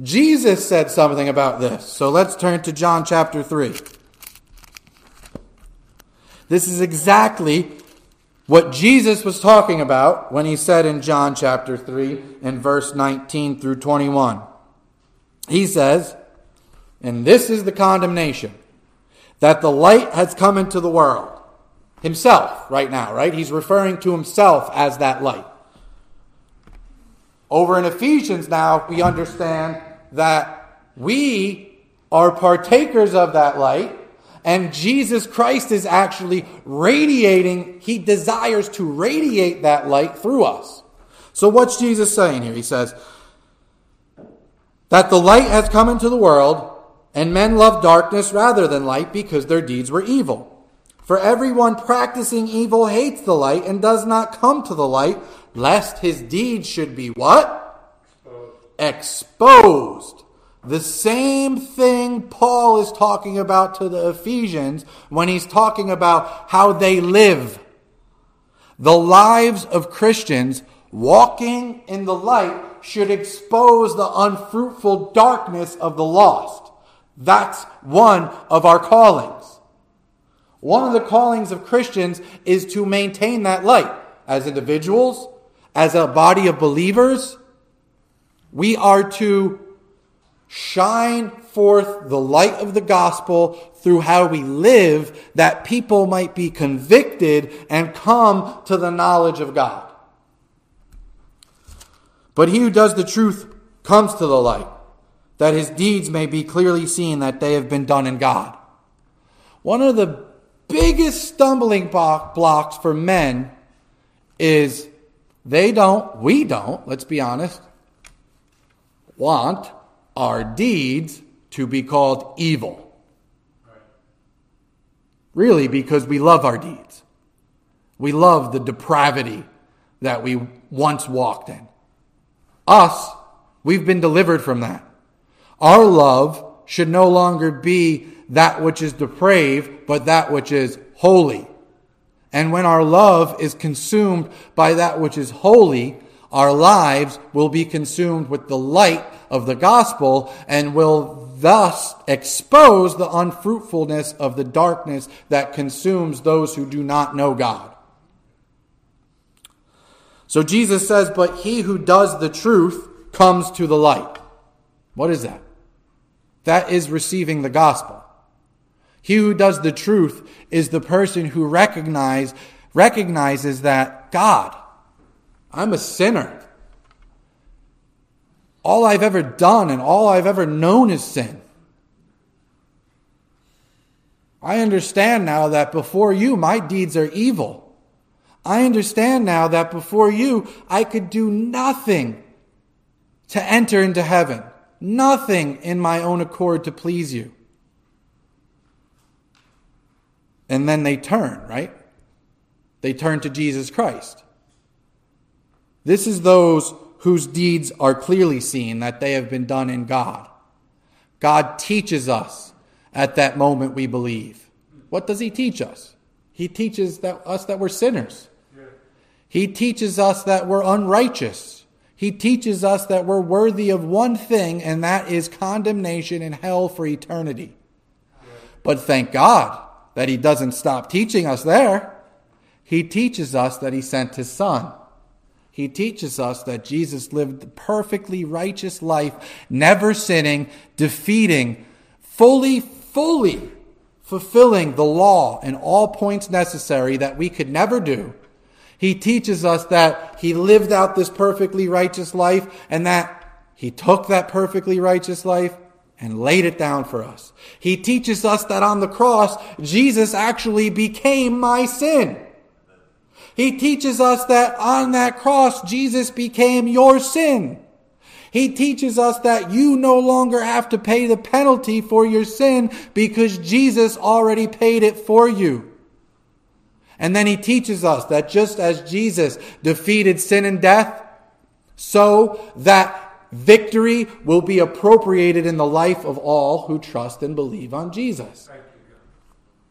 Jesus said something about this. So let's turn to John chapter 3. This is exactly what Jesus was talking about when he said in John chapter 3 and verse 19 through 21. He says, and this is the condemnation, that the light has come into the world. Himself, right now, right? He's referring to himself as that light. Over in Ephesians now, we understand that we are partakers of that light and Jesus Christ is actually radiating, he desires to radiate that light through us. So, what's Jesus saying here? He says, That the light has come into the world, and men love darkness rather than light because their deeds were evil. For everyone practicing evil hates the light and does not come to the light, lest his deeds should be what? Exposed. Exposed. The same thing Paul is talking about to the Ephesians when he's talking about how they live. The lives of Christians walking in the light should expose the unfruitful darkness of the lost. That's one of our callings. One of the callings of Christians is to maintain that light as individuals, as a body of believers. We are to shine forth the light of the gospel through how we live that people might be convicted and come to the knowledge of God. But he who does the truth comes to the light, that his deeds may be clearly seen that they have been done in God. One of the biggest stumbling blocks for men is they don't, we don't, let's be honest, want our deeds to be called evil. Really, because we love our deeds. We love the depravity that we once walked in. Us, we've been delivered from that. Our love should no longer be that which is depraved, but that which is holy. And when our love is consumed by that which is holy, our lives will be consumed with the light of the gospel and will thus expose the unfruitfulness of the darkness that consumes those who do not know God. So Jesus says, But he who does the truth comes to the light. What is that? That is receiving the gospel. He who does the truth is the person who recognize, recognizes that God, I'm a sinner. All I've ever done and all I've ever known is sin. I understand now that before you, my deeds are evil. I understand now that before you, I could do nothing to enter into heaven, nothing in my own accord to please you. And then they turn, right? They turn to Jesus Christ. This is those whose deeds are clearly seen that they have been done in God. God teaches us at that moment we believe. What does he teach us? He teaches that us that we're sinners. He teaches us that we're unrighteous. He teaches us that we're worthy of one thing, and that is condemnation in hell for eternity. But thank God that He doesn't stop teaching us there. He teaches us that He sent His Son. He teaches us that Jesus lived the perfectly righteous life, never sinning, defeating, fully, fully fulfilling the law in all points necessary that we could never do he teaches us that he lived out this perfectly righteous life and that he took that perfectly righteous life and laid it down for us. He teaches us that on the cross, Jesus actually became my sin. He teaches us that on that cross, Jesus became your sin. He teaches us that you no longer have to pay the penalty for your sin because Jesus already paid it for you. And then he teaches us that just as Jesus defeated sin and death, so that victory will be appropriated in the life of all who trust and believe on Jesus.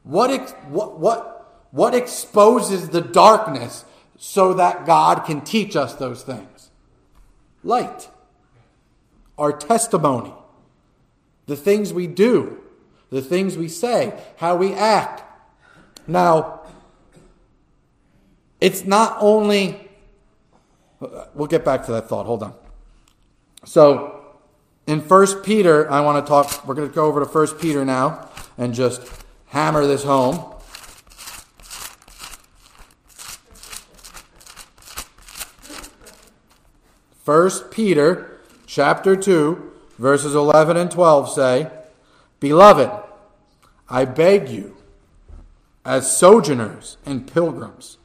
What, ex- what, what, what exposes the darkness so that God can teach us those things? Light, our testimony, the things we do, the things we say, how we act. Now, it's not only, we'll get back to that thought. Hold on. So, in First Peter, I want to talk, we're going to go over to First Peter now and just hammer this home. First Peter chapter 2 verses 11 and 12 say, Beloved, I beg you, as sojourners and pilgrims,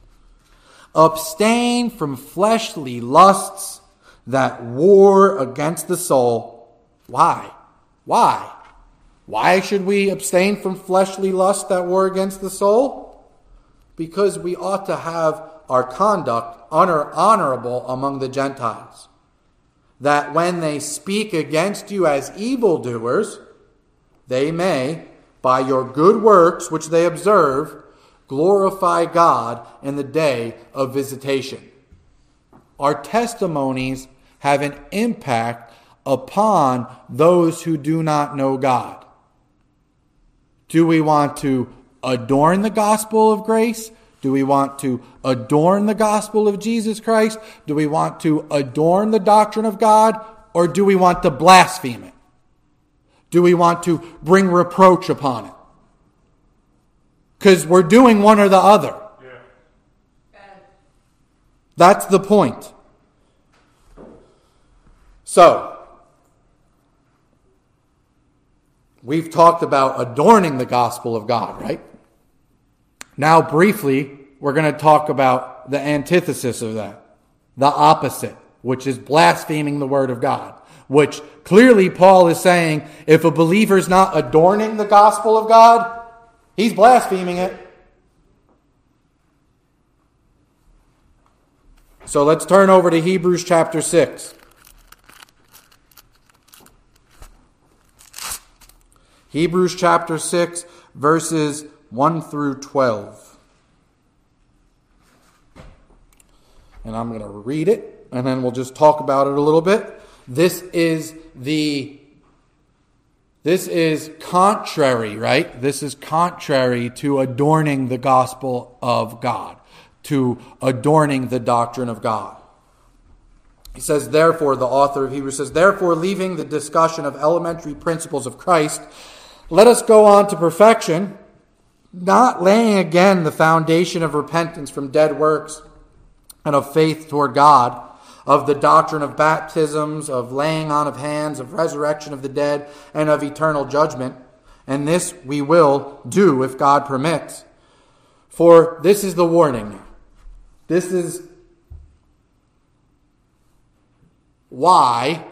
Abstain from fleshly lusts that war against the soul. Why? Why? Why should we abstain from fleshly lusts that war against the soul? Because we ought to have our conduct honor, honorable among the Gentiles. That when they speak against you as evildoers, they may, by your good works which they observe, glorify God in the day of visitation. Our testimonies have an impact upon those who do not know God. Do we want to adorn the gospel of grace? Do we want to adorn the gospel of Jesus Christ? Do we want to adorn the doctrine of God? Or do we want to blaspheme it? Do we want to bring reproach upon it? Because we're doing one or the other. Yeah. That's the point. So, we've talked about adorning the gospel of God, right? Now, briefly, we're going to talk about the antithesis of that, the opposite, which is blaspheming the word of God. Which clearly Paul is saying if a believer is not adorning the gospel of God, He's blaspheming it. So let's turn over to Hebrews chapter 6. Hebrews chapter 6, verses 1 through 12. And I'm going to read it, and then we'll just talk about it a little bit. This is the this is contrary, right? This is contrary to adorning the gospel of God, to adorning the doctrine of God. He says, therefore, the author of Hebrews says, therefore, leaving the discussion of elementary principles of Christ, let us go on to perfection, not laying again the foundation of repentance from dead works and of faith toward God of the doctrine of baptisms, of laying on of hands, of resurrection of the dead, and of eternal judgment. And this we will do if God permits. For this is the warning. This is why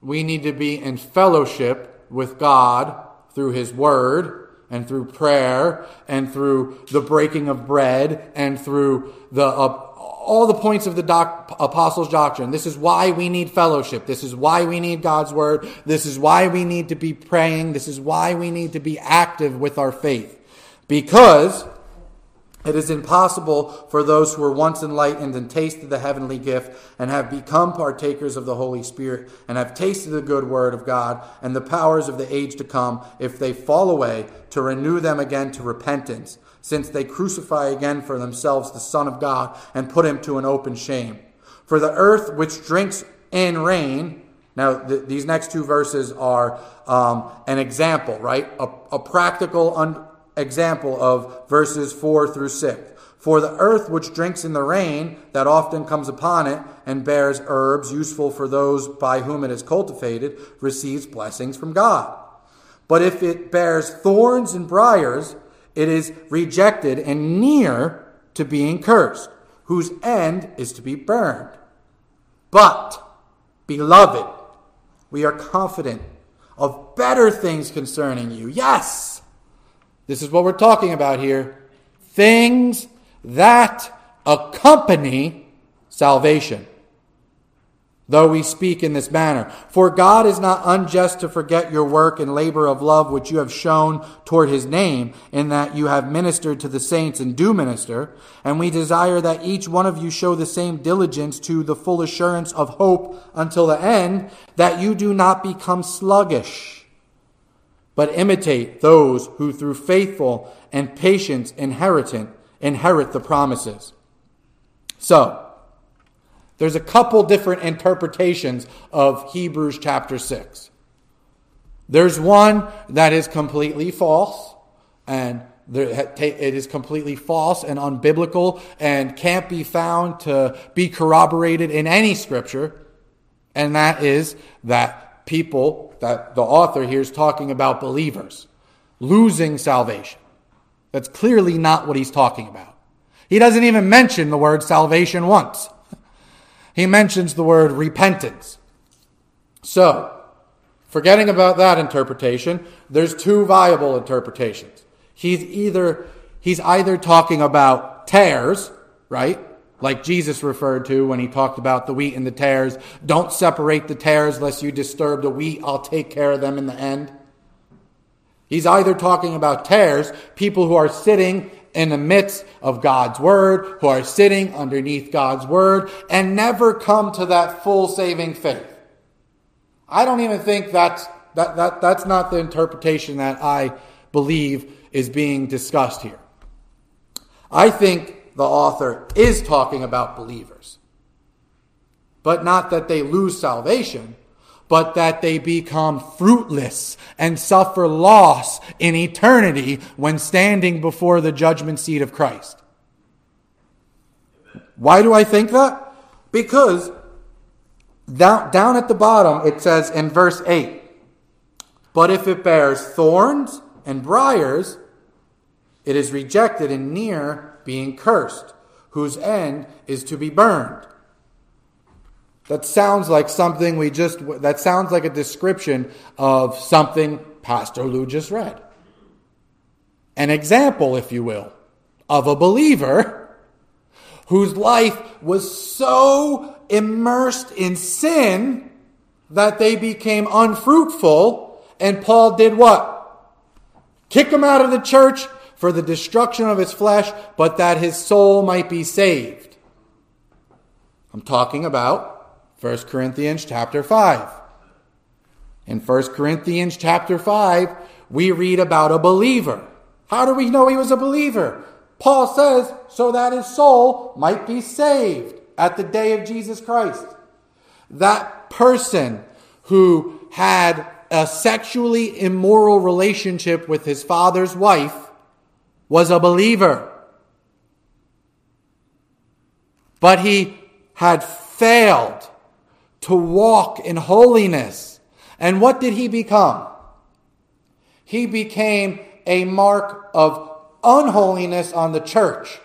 we need to be in fellowship with God through His Word and through prayer and through the breaking of bread and through the uh, all the points of the doc, apostles' doctrine. This is why we need fellowship. This is why we need God's word. This is why we need to be praying. This is why we need to be active with our faith. Because It is impossible for those who were once enlightened and tasted the heavenly gift and have become partakers of the Holy Spirit and have tasted the good word of God and the powers of the age to come, if they fall away, to renew them again to repentance, since they crucify again for themselves the Son of God and put him to an open shame. For the earth which drinks in rain, now th- these next two verses are um, an example, right? A, a practical un- example of verses 4 through 6. For the earth which drinks in the rain that often comes upon it and bears herbs useful for those by whom it is cultivated receives blessings from God. But if it bears thorns and briars, it is rejected and near to being cursed, whose end is to be burned. But, beloved, we are confident of better things concerning you. Yes! This is what we're talking about here. Things that accompany salvation. Though we speak in this manner. For God is not unjust to forget your work and labor of love which you have shown toward his name, in that you have ministered to the saints and do minister. And we desire that each one of you show the same diligence to the full assurance of hope until the end, that you do not become sluggish but imitate those who through faithful and patience inherit, inherit the promises. So, there's a couple different interpretations of Hebrews chapter 6. There's one that is completely false, and it is completely false and unbiblical and can't be found to be corroborated in any scripture, and that is that people that the author here is talking about believers losing salvation. That's clearly not what he's talking about. He doesn't even mention the word salvation once. He mentions the word repentance. So, forgetting about that interpretation, there's two viable interpretations. He's either he's either talking about tares, right? like Jesus referred to when he talked about the wheat and the tares. Don't separate the tares lest you disturb the wheat. I'll take care of them in the end. He's either talking about tares, people who are sitting in the midst of God's word, who are sitting underneath God's word, and never come to that full saving faith. I don't even think that's, that, that, that's not the interpretation that I believe is being discussed here. I think the author is talking about believers. But not that they lose salvation, but that they become fruitless and suffer loss in eternity when standing before the judgment seat of Christ. Why do I think that? Because down, down at the bottom it says in verse 8, But if it bears thorns and briars, it is rejected and near being cursed, whose end is to be burned. That sounds like something we just, that sounds like a description of something Pastor Lou just read. An example, if you will, of a believer whose life was so immersed in sin that they became unfruitful. And Paul did what? Kick him out of the church for the destruction of his flesh, but that his soul might be saved. I'm talking about 1 Corinthians chapter 5. In 1 Corinthians chapter 5, we read about a believer. How do we know he was a believer? Paul says, so that his soul might be saved at the day of Jesus Christ. That person who had a sexually immoral relationship with his father's wife was a believer. But he had failed to walk in holiness. And what did he become? He became a mark of unholiness on the church.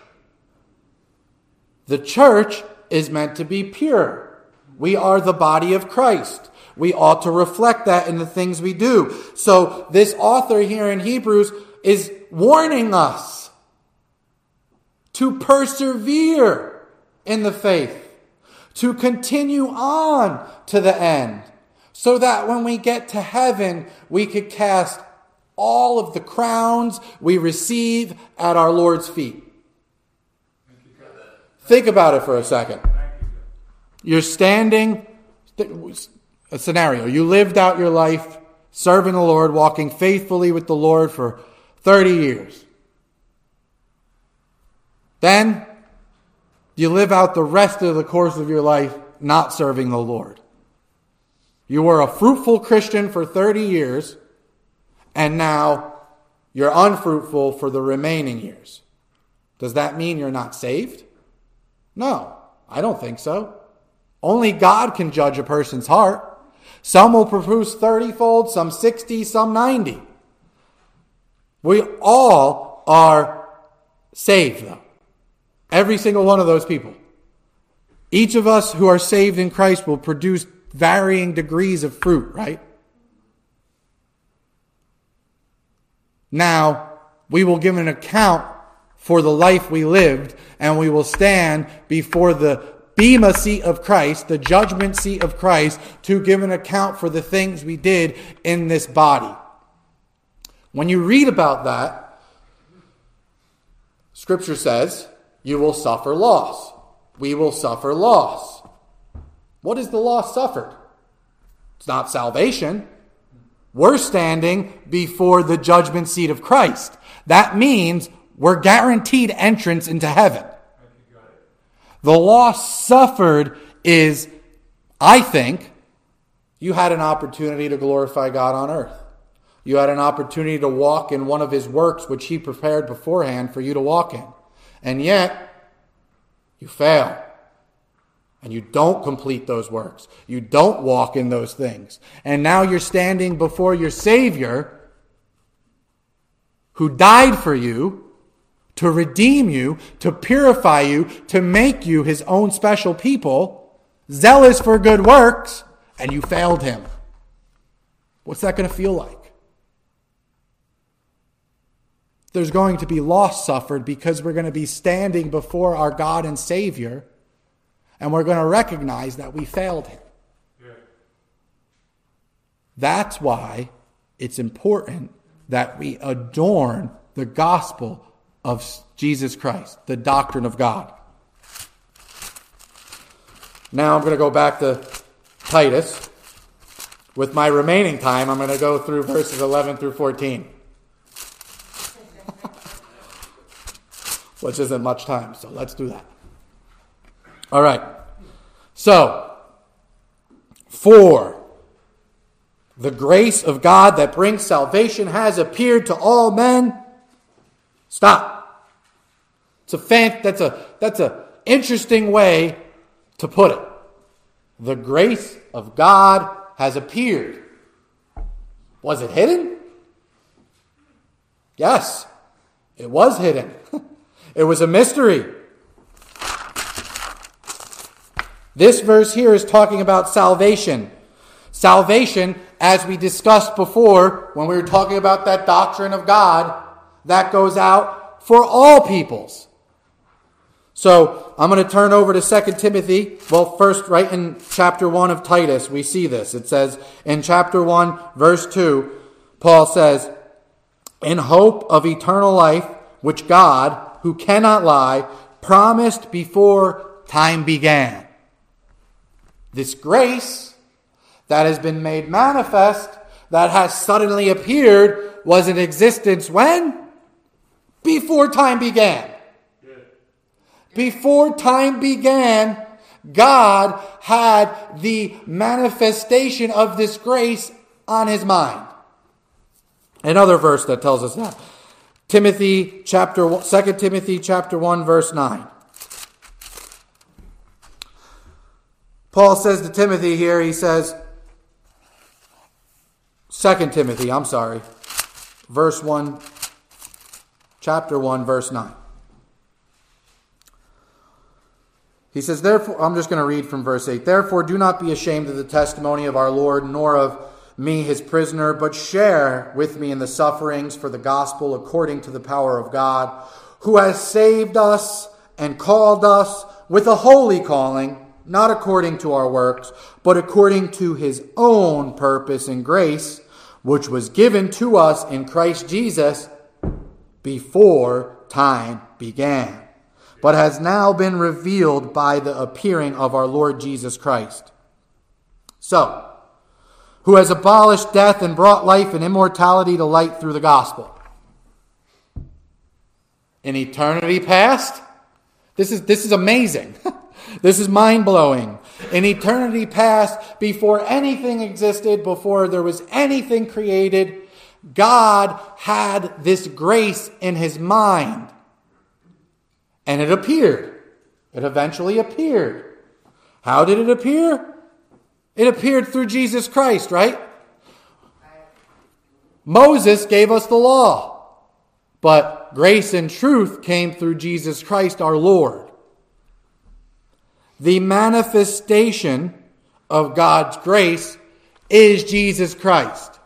The church is meant to be pure. We are the body of Christ. We ought to reflect that in the things we do. So this author here in Hebrews is warning us to persevere in the faith, to continue on to the end, so that when we get to heaven, we could cast all of the crowns we receive at our Lord's feet. Think about it for a second. You're standing, a scenario. You lived out your life serving the Lord, walking faithfully with the Lord for 30 years. Then you live out the rest of the course of your life not serving the Lord. You were a fruitful Christian for 30 years, and now you're unfruitful for the remaining years. Does that mean you're not saved? No, I don't think so. Only God can judge a person's heart. Some will produce 30 fold, some 60, some 90. We all are saved, though. Every single one of those people. Each of us who are saved in Christ will produce varying degrees of fruit, right? Now, we will give an account for the life we lived, and we will stand before the Bema seat of Christ, the judgment seat of Christ, to give an account for the things we did in this body. When you read about that, Scripture says, you will suffer loss. We will suffer loss. What is the loss suffered? It's not salvation. We're standing before the judgment seat of Christ. That means we're guaranteed entrance into heaven. The loss suffered is, I think, you had an opportunity to glorify God on earth. You had an opportunity to walk in one of his works which he prepared beforehand for you to walk in. And yet, you fail. And you don't complete those works. You don't walk in those things. And now you're standing before your Savior who died for you to redeem you, to purify you, to make you his own special people, zealous for good works, and you failed him. What's that going to feel like? There's going to be loss suffered because we're going to be standing before our God and Savior, and we're going to recognize that we failed him. Yeah. That's why it's important that we adorn the gospel of Jesus Christ, the doctrine of God. Now I'm going to go back to Titus. With my remaining time, I'm going to go through verses 11 through 14. Which isn't much time, so let's do that. All right. So, for the grace of God that brings salvation has appeared to all men. Stop. It's a fan, that's a that's a interesting way to put it. The grace of God has appeared. Was it hidden? Yes, it was hidden. It was a mystery. This verse here is talking about salvation. Salvation, as we discussed before when we were talking about that doctrine of God, that goes out for all peoples. So I'm going to turn over to 2 Timothy. Well, first, right in chapter 1 of Titus, we see this. It says in chapter 1, verse 2, Paul says, In hope of eternal life, which God, who cannot lie, promised before time began. This grace that has been made manifest, that has suddenly appeared, was in existence when? Before time began. Before time began, God had the manifestation of this grace on his mind. Another verse that tells us that. Timothy chapter 2 Timothy chapter 1 verse 9. Paul says to Timothy here, he says 2 Timothy, I'm sorry, verse 1 chapter 1 verse 9. He says, Therefore, I'm just going to read from verse 8. Therefore, do not be ashamed of the testimony of our Lord, nor of me, his prisoner, but share with me in the sufferings for the gospel according to the power of God, who has saved us and called us with a holy calling, not according to our works, but according to his own purpose and grace, which was given to us in Christ Jesus before time began but has now been revealed by the appearing of our Lord Jesus Christ. So, who has abolished death and brought life and immortality to light through the gospel. In eternity past, this is, this is amazing. this is mind blowing. In eternity past, before anything existed, before there was anything created, God had this grace in his mind. And it appeared. It eventually appeared. How did it appear? It appeared through Jesus Christ, right? Moses gave us the law, but grace and truth came through Jesus Christ our Lord. The manifestation of God's grace is Jesus Christ.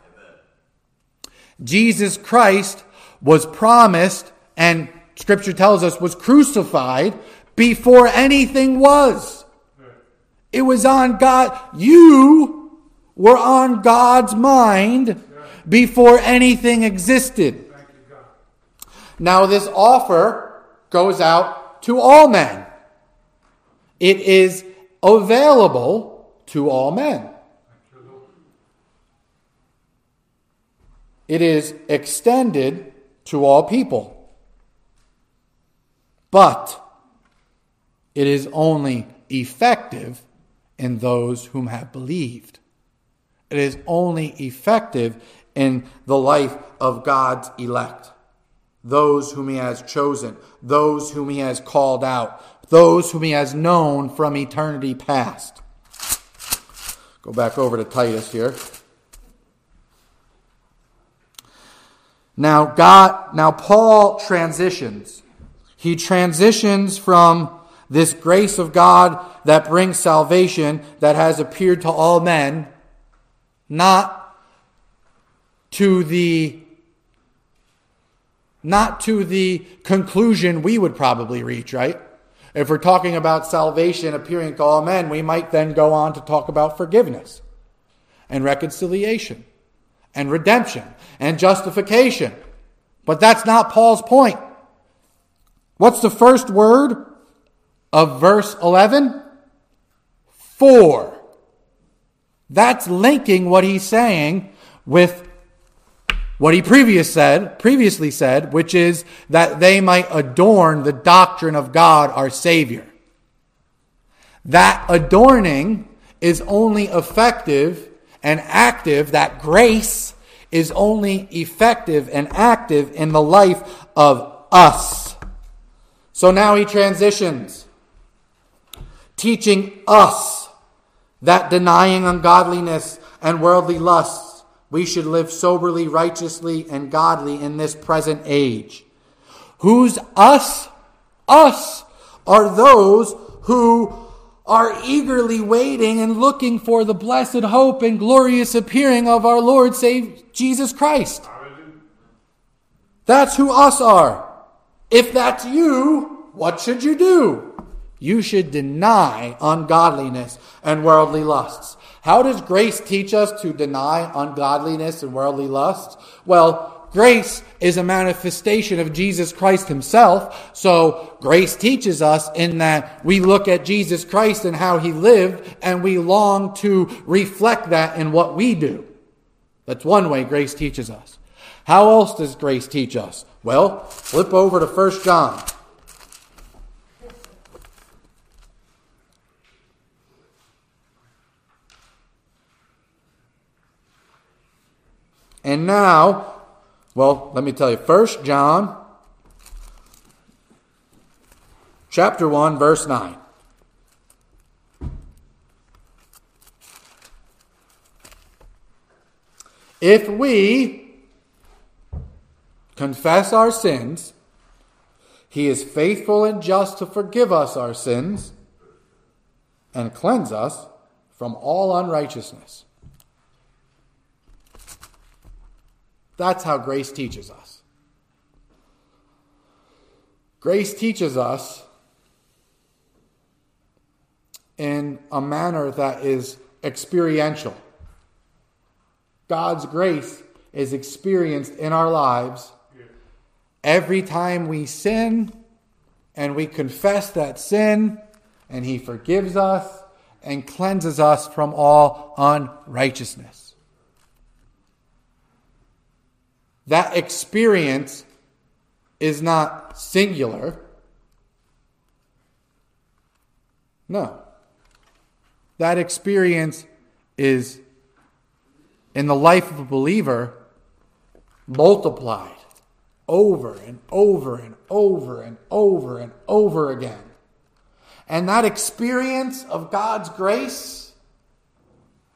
Jesus Christ was promised and scripture tells us was crucified before anything was. It was on God. You were on God's mind before anything existed. Now, this offer goes out to all men. It is available to all men. It is extended to all people. But it is only effective in those whom have believed. It is only effective in the life of God's elect, those whom He has chosen, those whom He has called out, those whom He has known from eternity past. Go back over to Titus here. Now, God, now Paul transitions. He transitions from this grace of God that brings salvation that has appeared to all men, not to the not to the conclusion we would probably reach, right? If we're talking about salvation appearing to all men, we might then go on to talk about forgiveness and reconciliation and redemption and justification. But that's not Paul's point. What's the first word of verse 11? For. That's linking what he's saying with what he previous said, previously said, which is that they might adorn the doctrine of God our Savior. That adorning is only effective and active, that grace is only effective and active in the life of us. So now he transitions teaching us that denying ungodliness and worldly lusts, we should live soberly, righteously, and godly in this present age. Who's us? Us are those who are eagerly waiting and looking for the blessed hope and glorious appearing of our Lord, save Jesus Christ. That's who us are. If that's you, what should you do? You should deny ungodliness and worldly lusts. How does grace teach us to deny ungodliness and worldly lusts? Well, grace is a manifestation of Jesus Christ himself. So grace teaches us in that we look at Jesus Christ and how he lived and we long to reflect that in what we do. That's one way grace teaches us. How else does grace teach us? Well, flip over to 1 John. And now, well, let me tell you, First John chapter 1 verse 9. If we confess our sins, he is faithful and just to forgive us our sins and cleanse us from all unrighteousness. That's how grace teaches us. Grace teaches us in a manner that is experiential. God's grace is experienced in our lives every time we sin and we confess that sin, and He forgives us and cleanses us from all unrighteousness. That experience is not singular. No. That experience is, in the life of a believer, multiplied over and over and over and over and over again. And that experience of God's grace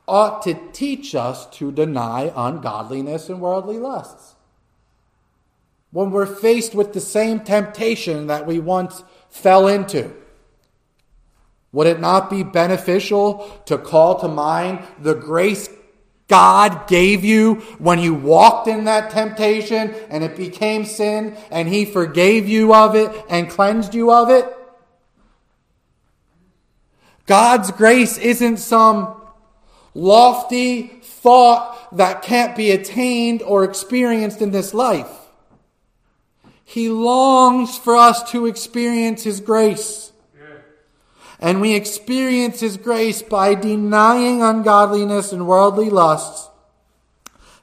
ought to teach us to deny ungodliness and worldly lusts. When we're faced with the same temptation that we once fell into, would it not be beneficial to call to mind the grace God gave you when you walked in that temptation and it became sin and He forgave you of it and cleansed you of it? God's grace isn't some lofty thought that can't be attained or experienced in this life. He longs for us to experience His grace. And we experience His grace by denying ungodliness and worldly lusts,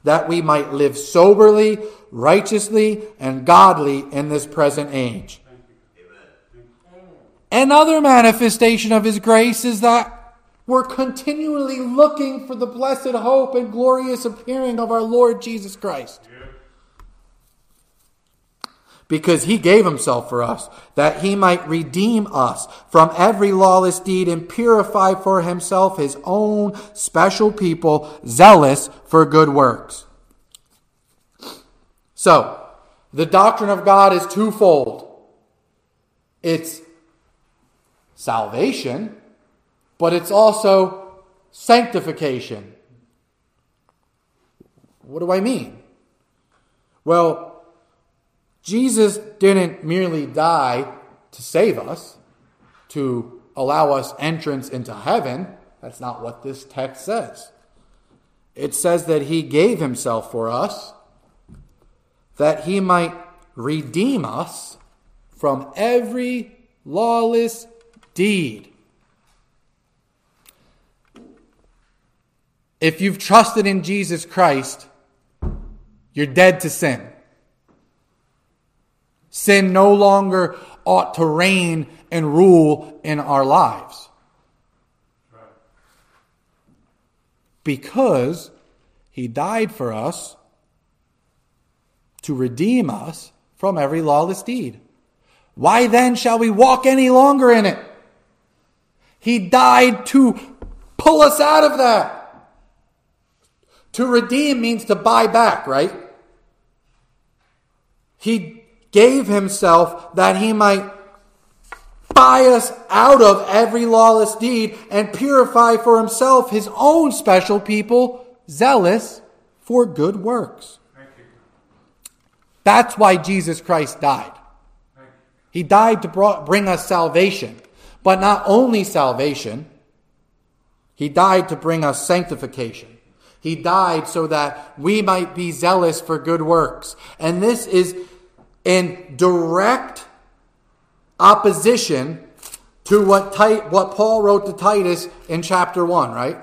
that we might live soberly, righteously, and godly in this present age. Another manifestation of His grace is that we're continually looking for the blessed hope and glorious appearing of our Lord Jesus Christ because he gave himself for us, that he might redeem us from every lawless deed and purify for himself his own special people, zealous for good works. So, the doctrine of God is twofold it's salvation, but it's also sanctification. What do I mean? Well, Jesus didn't merely die to save us, to allow us entrance into heaven. That's not what this text says. It says that he gave himself for us, that he might redeem us from every lawless deed. If you've trusted in Jesus Christ, you're dead to sin. Sin no longer ought to reign and rule in our lives. Because he died for us to redeem us from every lawless deed. Why then shall we walk any longer in it? He died to pull us out of that. To redeem means to buy back, right? He gave himself that he might buy us out of every lawless deed and purify for himself his own special people, zealous for good works. That's why Jesus Christ died. He died to bring us salvation, but not only salvation, he died to bring us sanctification. He died so that we might be zealous for good works. And this is in direct opposition to what, what Paul wrote to Titus in chapter 1, right?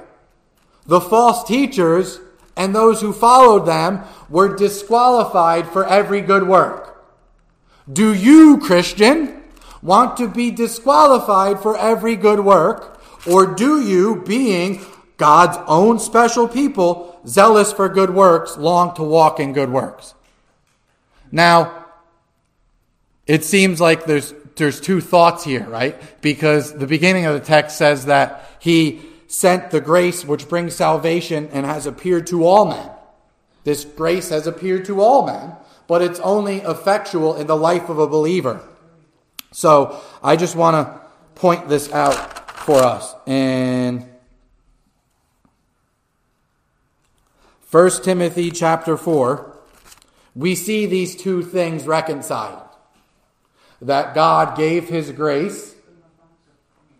The false teachers and those who followed them were disqualified for every good work. Do you, Christian, want to be disqualified for every good work? Or do you, being God's own special people, zealous for good works, long to walk in good works? Now, it seems like there's there's two thoughts here, right? Because the beginning of the text says that he sent the grace which brings salvation and has appeared to all men. This grace has appeared to all men, but it's only effectual in the life of a believer. So I just want to point this out for us. In 1 Timothy chapter 4, we see these two things reconciled that God gave His grace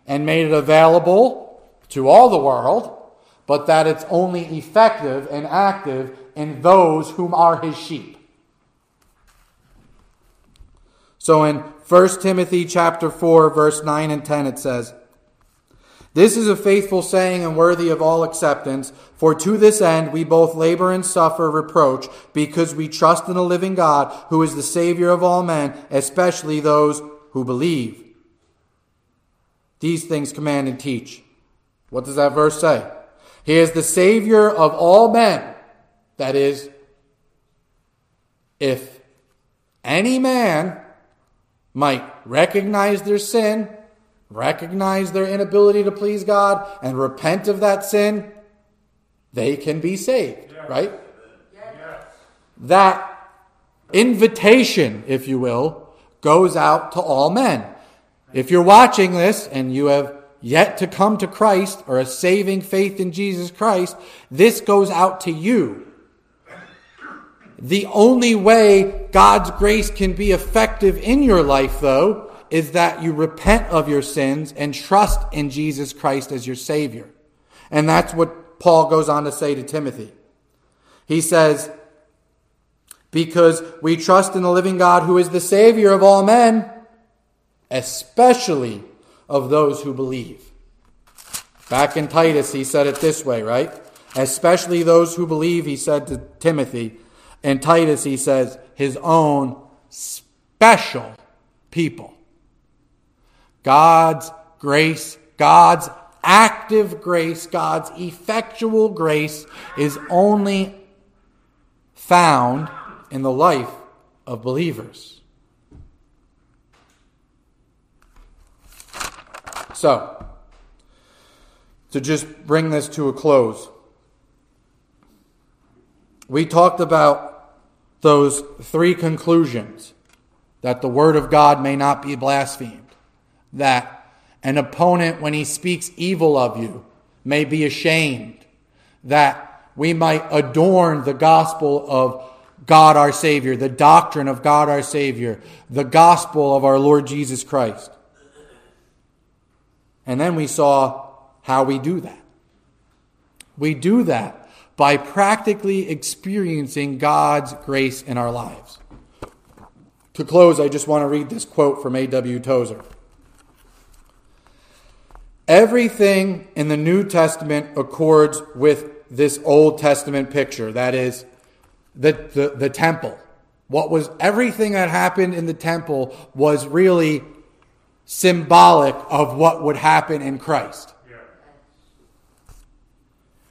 and made it available to all the world, but that it's only effective and active in those whom are His sheep. So in 1 Timothy chapter 4 verse 9 and 10 it says, this is a faithful saying and worthy of all acceptance, for to this end we both labor and suffer reproach, because we trust in the living God, who is the Savior of all men, especially those who believe. These things command and teach. What does that verse say? He is the Savior of all men. That is, if any man might recognize their sin, recognize their inability to please God, and repent of that sin, they can be saved, right? That invitation, if you will, goes out to all men. If you're watching this and you have yet to come to Christ or a saving faith in Jesus Christ, this goes out to you. The only way God's grace can be effective in your life, though, is that you repent of your sins and trust in Jesus Christ as your Savior. And that's what Paul goes on to say to Timothy. He says, Because we trust in the living God who is the Savior of all men, especially of those who believe. Back in Titus, he said it this way, right? Especially those who believe, he said to Timothy. In Titus, he says, his own special people. God's grace, God's active grace, God's effectual grace is only found in the life of believers. So, to just bring this to a close, we talked about those three conclusions that the Word of God may not be blasphemed, that an opponent, when he speaks evil of you, may be ashamed, that we might adorn the gospel of God our Savior, the doctrine of God our Savior, the gospel of our Lord Jesus Christ. And then we saw how we do that. We do that by practically experiencing God's grace in our lives. To close, I just want to read this quote from A.W. Tozer. Everything in the New Testament accords with this Old Testament picture. That is, the, the, the temple. What was everything that happened in the temple was really symbolic of what would happen in Christ. Yeah.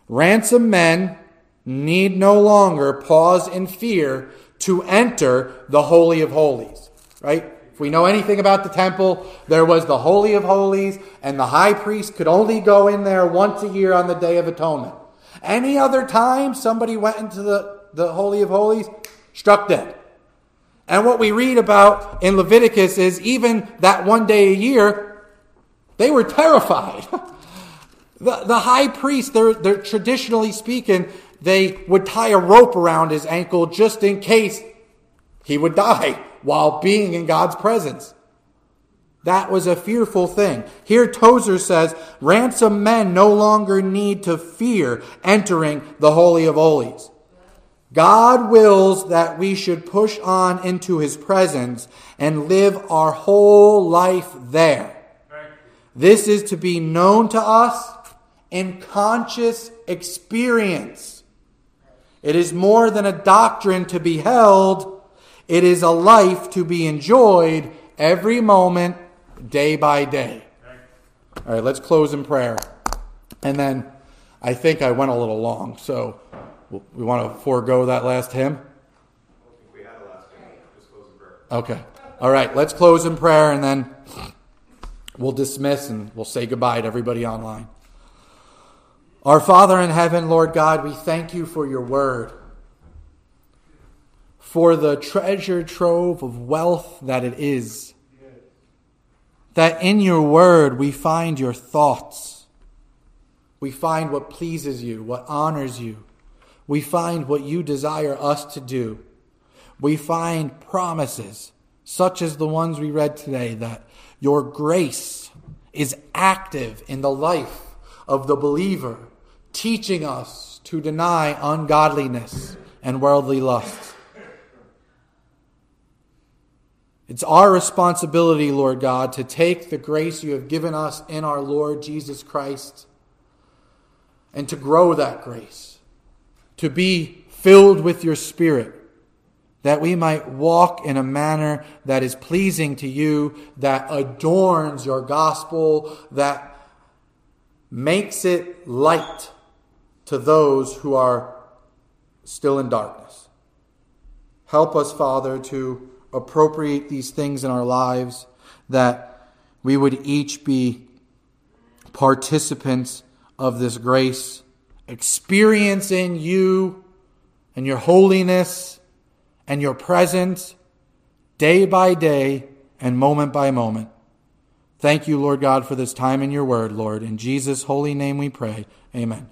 Ransom men need no longer pause in fear to enter the Holy of Holies, right? We know anything about the temple, there was the Holy of Holies, and the high priest could only go in there once a year on the Day of Atonement. Any other time somebody went into the, the Holy of Holies, struck dead. And what we read about in Leviticus is even that one day a year, they were terrified. the, the high priest, they're, they're traditionally speaking, they would tie a rope around his ankle just in case he would die while being in God's presence. That was a fearful thing. Here Tozer says, ransom men no longer need to fear entering the Holy of Holies. God wills that we should push on into his presence and live our whole life there. This is to be known to us in conscious experience. It is more than a doctrine to be held, it is a life to be enjoyed every moment, day by day. All right, let's close in prayer. And then I think I went a little long, so we want to forego that last hymn? Okay. All right, let's close in prayer and then we'll dismiss and we'll say goodbye to everybody online. Our Father in heaven, Lord God, we thank you for your word, for the treasure trove of wealth that it is. That in your word we find your thoughts. We find what pleases you, what honors you we find what you desire us to do. We find promises, such as the ones we read today, that your grace is active in the life of the believer, teaching us to deny ungodliness and worldly lusts. It's our responsibility, Lord God, to take the grace you have given us in our Lord Jesus Christ and to grow that grace, to be filled with your Spirit, that we might walk in a manner that is pleasing to you, that adorns your gospel, that makes it light to those who are still in darkness. Help us, Father, to appropriate these things in our lives, that we would each be participants of this grace, experiencing you and your holiness and your presence day by day and moment by moment. Thank you, Lord God, for this time in your word, Lord. In Jesus' holy name we pray. Amen.